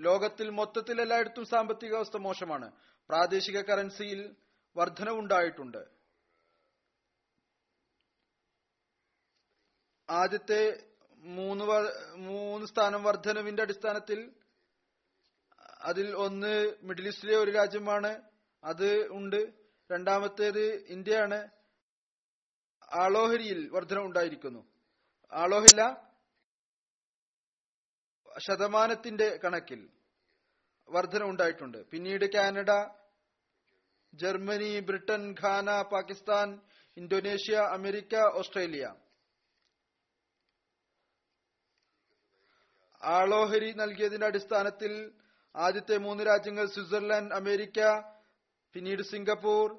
ലോകത്തിൽ മൊത്തത്തിൽ എല്ലായിടത്തും സാമ്പത്തിക അവസ്ഥ മോശമാണ്. പ്രാദേശിക കറൻസിയിൽ വർധനവുണ്ടായിട്ടുണ്ട്. ആദ്യത്തെ മൂന്ന് മൂന്ന് സ്ഥാനം വർധനവിന്റെ അടിസ്ഥാനത്തിൽ അതിൽ ഒന്ന് മിഡിൽ ഈസ്റ്റിലെ ഒരു രാജ്യമാണ്. അത് ഉണ്ട്. രണ്ടാമത്തേത് ഇന്ത്യയാണ്. ആളോഹരിയിൽ വർധന ഉണ്ടായിരിക്കുന്നു. ആളോഹില ശതമാനത്തിന്റെ കണക്കിൽ വർധന ഉണ്ടായിട്ടുണ്ട്. പിന്നീട് Canada Germany Britain Ghana Pakistan Indonesia America Australia. ആളോഹരി നൽകിയതിന്റെ അടിസ്ഥാനത്തിൽ ആദ്യത്തെ മൂന്ന് രാജ്യങ്ങൾ സ്വിറ്റ്സർലൻഡ് അമേരിക്ക പിന്നീട് സിംഗപ്പൂർ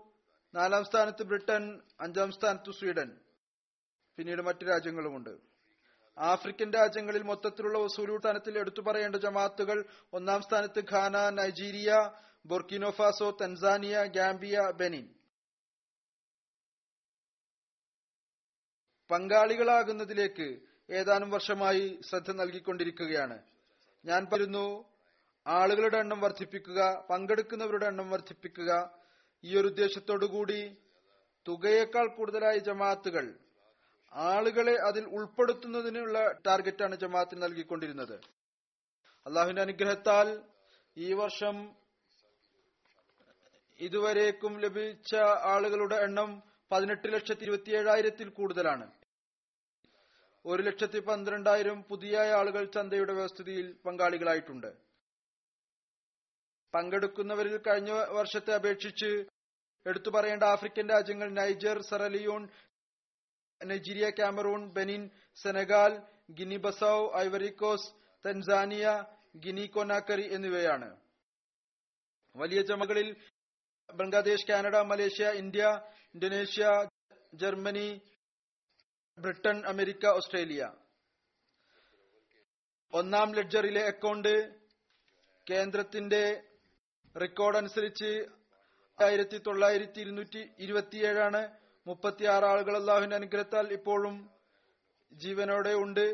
നാലാം സ്ഥാനത്ത് ബ്രിട്ടൻ അഞ്ചാം സ്ഥാനത്ത് സ്വീഡൻ. പിന്നീട് മറ്റു രാജ്യങ്ങളുമുണ്ട്. ആഫ്രിക്കൻ രാജ്യങ്ങളിൽ മൊത്തത്തിലുള്ള വസൂലു സ്ഥാനത്തിൽ എടുത്തു പറയേണ്ട ജമാഅത്തുകൾ ഒന്നാം സ്ഥാനത്ത് Ghana Nigeria Burkina Faso Tanzania Gambia Benin. പങ്കാളികളാകുന്നതിലേക്ക് ഏതാനും വർഷമായി ശ്രദ്ധ നൽകിക്കൊണ്ടിരിക്കുകയാണ്. ഞാൻ പറയുന്നു ആളുകളുടെ എണ്ണം വർദ്ധിപ്പിക്കുക പങ്കെടുക്കുന്നവരുടെ എണ്ണം വർദ്ധിപ്പിക്കുക ഈ ഒരു ഉദ്ദേശത്തോടുകൂടി തുകയേക്കാൾ കൂടുതലായ ജമാഅത്തുകൾ ആളുകളെ അതിൽ ഉൾപ്പെടുത്തുന്നതിനുള്ള ടാർഗറ്റാണ് ജമാഅത്തിന് നൽകിക്കൊണ്ടിരുന്നത്. അള്ളാഹുവിന്റെ അനുഗ്രഹത്താൽ ഈ വർഷം ഇതുവരേക്കും ലഭിച്ച ആളുകളുടെ എണ്ണം പതിനെട്ട് ലക്ഷത്തി ഇരുപത്തിയേഴായിരത്തിൽ കൂടുതലാണ്. ഒരു ലക്ഷത്തി പന്ത്രണ്ടായിരം പുതിയ ആളുകൾ ചന്തയുടെ വ്യവസ്ഥിതിയിൽ പങ്കാളികളായിട്ടുണ്ട്. പങ്കെടുക്കുന്നവരിൽ കഴിഞ്ഞ വർഷത്തെ അപേക്ഷിച്ച് എടുത്തു പറയേണ്ട ആഫ്രിക്കൻ രാജ്യങ്ങൾ Niger Sierra Leone Nigeria Cameroon Benin Senegal Guinea Ivory Coast Tanzania Guinea Conakry എന്നിവയാണ്. വലിയ ജമകളിൽ Bangladesh Canada Malaysia India Indonesia Germany Britain America Australia. ഒന്നാം ലെഡ്ജറിലെ അക്കൗണ്ട് കേന്ദ്രത്തിന്റെ റെക്കോർഡ് അനുസരിച്ച് ആയിരത്തി തൊള്ളായിരത്തി ഇരുന്നൂറ്റി ഇരുപത്തിയേഴാണ് മുപ്പത്തിയാറ് ആളുകൾ അള്ളാഹുവിന്റെ അനുഗ്രഹത്താൽ ഇപ്പോഴും ജീവനോടെ ഉണ്ട്.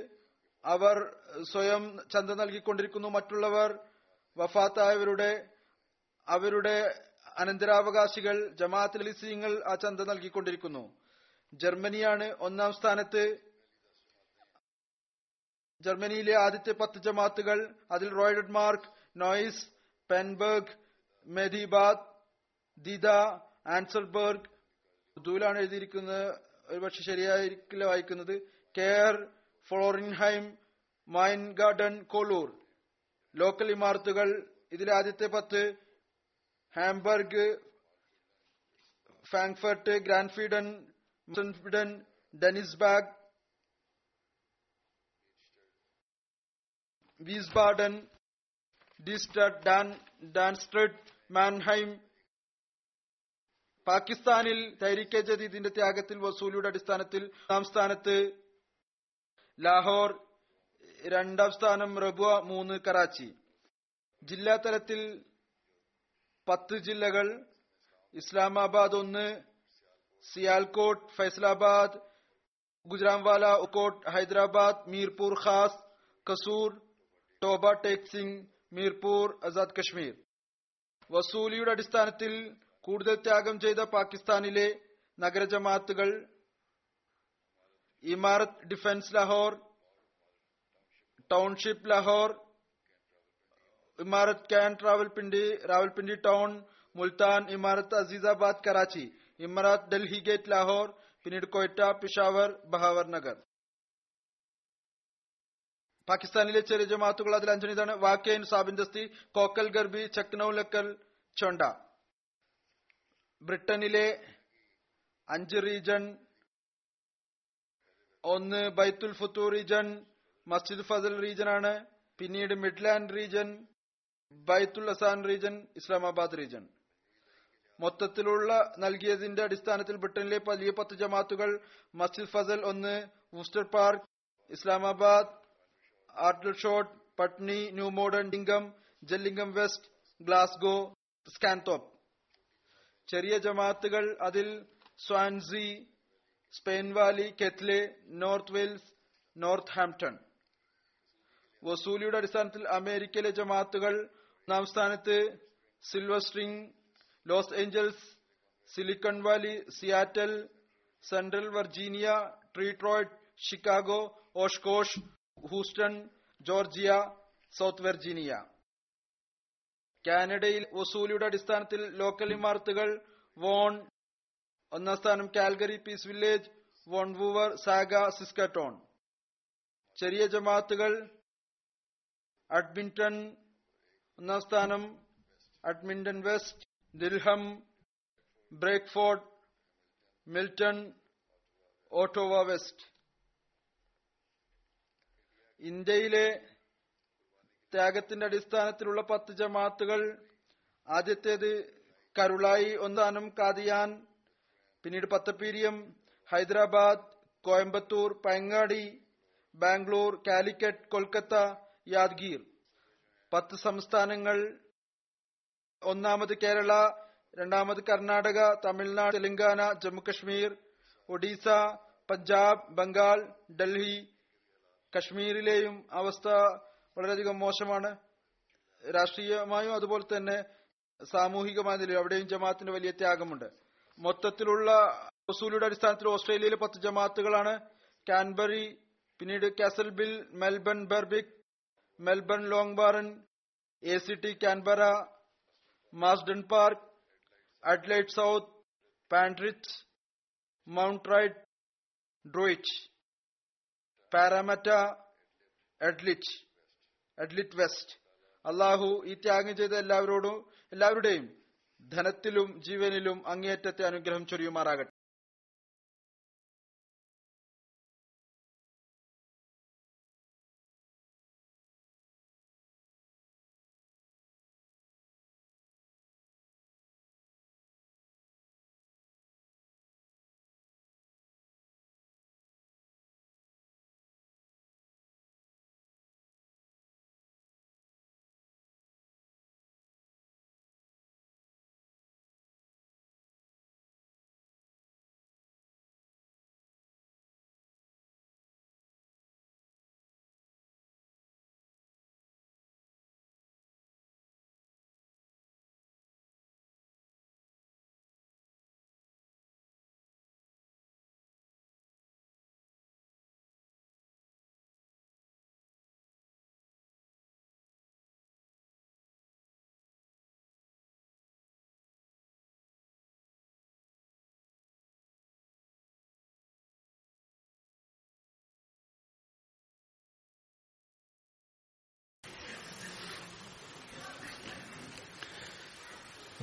അവർ സ്വയം ചന്ത നൽകിക്കൊണ്ടിരിക്കുന്നു. മറ്റുള്ളവർ വഫാത്തായവരുടെ അവരുടെ അനന്തരാവകാശികൾ ജമാഅത്ത് ലിസീങ്ങൾ ആ ചന്ത നൽകിക്കൊണ്ടിരിക്കുന്നു. ജർമ്മനിയാണ് ഒന്നാം സ്ഥാനത്ത്. ജർമ്മനിയിലെ ആദ്യത്തെ പത്ത് ജമാത്തുകൾ അതിൽ റോയ്ഡ് മാർക്ക് നോയിസ് പെൻബർഗ് മെദിബാദ് ദിദ ആൻസർബർഗ് ഉർദുവിലാണ് എഴുതിയിരിക്കുന്നത്. ഒരുപക്ഷെ ശരിയായിരിക്കില്ല വായിക്കുന്നത്. കെയർ ഫ്ലോറിൻഹൈം മൈൻ ഗാർഡൻ കോളൂർ. ലോക്കൽ ഇമാർത്തുകൾ ഇതിലെ ആദ്യത്തെ പത്ത്. ഹാംബർഗ് ഫ്രാങ്ക്ഫർട്ട് ഗ്രാൻഫീഡൻ ഫിഡൻ ഡെനിസ്ബാഗ് വീസ്ബാഡൻ ഡിസ്റ്റർ ഡാൻ ഡാൻസ്ട്രഡ് മാൻഹൈം പാകിസ്ഥാനിൽ തൈരിക്കെ ജദീദിന്റെ ത്യാഗത്തിൽ വസൂലിയുടെ അടിസ്ഥാനത്തിൽ ഒന്നാം ലാഹോർ രണ്ടാം സ്ഥാനം റബുവ മൂന്ന് കറാച്ചി. ജില്ലാ തലത്തിൽ പത്ത് ജില്ലകൾ ഇസ്ലാമാബാദ് ഒന്ന് സിയാൽകോട്ട് ഫൈസലാബാദ് ഗുജറാംവാല ഉക്കോട്ട് ഹൈദരാബാദ് മീർപൂർ ഖാസ് കസൂർ ടോബ ടേക് സിംഗ് മീർപൂർ ആസാദ് കശ്മീർ വസൂലിയുടെ അടിസ്ഥാനത്തിൽ കൂടുതൽ ത്യാഗം ചെയ്ത പാകിസ്ഥാനിലെ നഗരജമാത്തുകൾ ഇമാരത്ത് defence Lahore township Lahore ഇമാരത്ത് can Rawalpindi Rawalpindi town Multan ഇമാരത്ത് Azizabad Karachi ഇമാരത്ത് Delhi gate Lahore പിന്നീട് കൊയ്റ്റ പിഷാവർ ബഹാവർ നഗർ. പാകിസ്ഥാനിലെ ചെറിയ ജമാത്തുകൾ അതിൽ അഞ്ചനിതാണ് വാക്കേൻ സാബിന്ദസ്തി കോക്കൽ ഗർബി ചക്നൌലക്കൽ ചൊണ്ട. ബ്രിട്ടനിലെ അഞ്ച് റീജൺ ഒന്ന് Baitul Futuh region Masjid Fazl region ആണ് പിന്നീട് Midland region Baitul Ehsan region Islamabad region മൊത്തത്തിലുള്ള നൽകിയതിന്റെ അടിസ്ഥാനത്തിൽ ബ്രിട്ടനിലെ വലിയ പത്ത് ജമാത്തുകൾ മസ്ജിദ് ഫസൽ ഒന്ന് Worcester Park Islamabad Aldershot Putney New Malden ഡിംഗം ജെല്ലിംഗം West Glasgow Scunthorpe. ചെറിയ ജമാത്തുകൾ അതിൽ Swansea Spen Valley Keighley North Wales Northampton വസൂലിയുടെ അടിസ്ഥാനത്തിൽ അമേരിക്കയിലെ ജമാത്തുകൾ ഒന്നാം സ്ഥാനത്ത് Silver Spring Los Angeles Silicon Valley Seattle Central Virginia Detroit Chicago Oshkosh Houston Georgia South Virginia. കാനഡയിൽ വസൂലിയുടെ അടിസ്ഥാനത്തിൽ ലോക്കൽ ഇമാർത്തുകൾ വോൺ ഒന്നാം സ്ഥാനം കാൽഗറി പീസ് വില്ലേജ് വോൺവൂവർ സാഗ സിസ്കട്ടോൺ ചെറിയ ജമാഅത്തുകൾ അഡ്മിന്റൺ ഒന്നാം സ്ഥാനം Edmonton West Durham Bradford Milton Ottawa West. ഇന്ത്യയിലെ ത്യാഗത്തിന്റെ അടിസ്ഥാനത്തിലുള്ള പത്ത് ജമാത്തുകൾ ആദ്യത്തേത് കരുളായി ഒന്നാനും കാദിയാൻ പിന്നീട് പത്തപ്പീരിയം ഹൈദരാബാദ് കോയമ്പത്തൂർ പയങ്ങാടി ബാംഗ്ലൂർ കാലിക്കറ്റ് കൊൽക്കത്ത യാദ്ഗീർ. പത്ത് സംസ്ഥാനങ്ങൾ ഒന്നാമത് കേരള രണ്ടാമത് കർണാടക തമിഴ്നാട് തെലങ്കാന ജമ്മുകശ്മീർ ഒഡീസ പഞ്ചാബ് ബംഗാൾ ഡൽഹി. കശ്മീരിലെയും അവസ്ഥ വളരെയധികം മോശമാണ്. രാഷ്ട്രീയമായും അതുപോലെ തന്നെ സാമൂഹികമായ നിലയിൽ അവിടെയും ജമാഅത്തിന് വലിയ ത്യാഗമുണ്ട്. മൊത്തത്തിലുള്ള വസൂലിയുടെ അടിസ്ഥാനത്തിൽ ഓസ്ട്രേലിയയിലെ പത്ത് ജമാഅത്തുകളാണ്. കാൻബറി പിന്നീട് Castle Hill Melbourne Berwick Melbourne Langwarrin A C T Canberra Marsden Park Adelaide South Penrith Mount right Druitt Parramatta Adelaide Adelaide West അള്ളാഹു ഈ ത്യാഗം ചെയ്ത എല്ലാവരോടും എല്ലാവരുടെയും ധനത്തിലും ജീവനിലും അങ്ങേയറ്റത്തെ അനുഗ്രഹം ചൊരിയുമാറാകട്ടെ.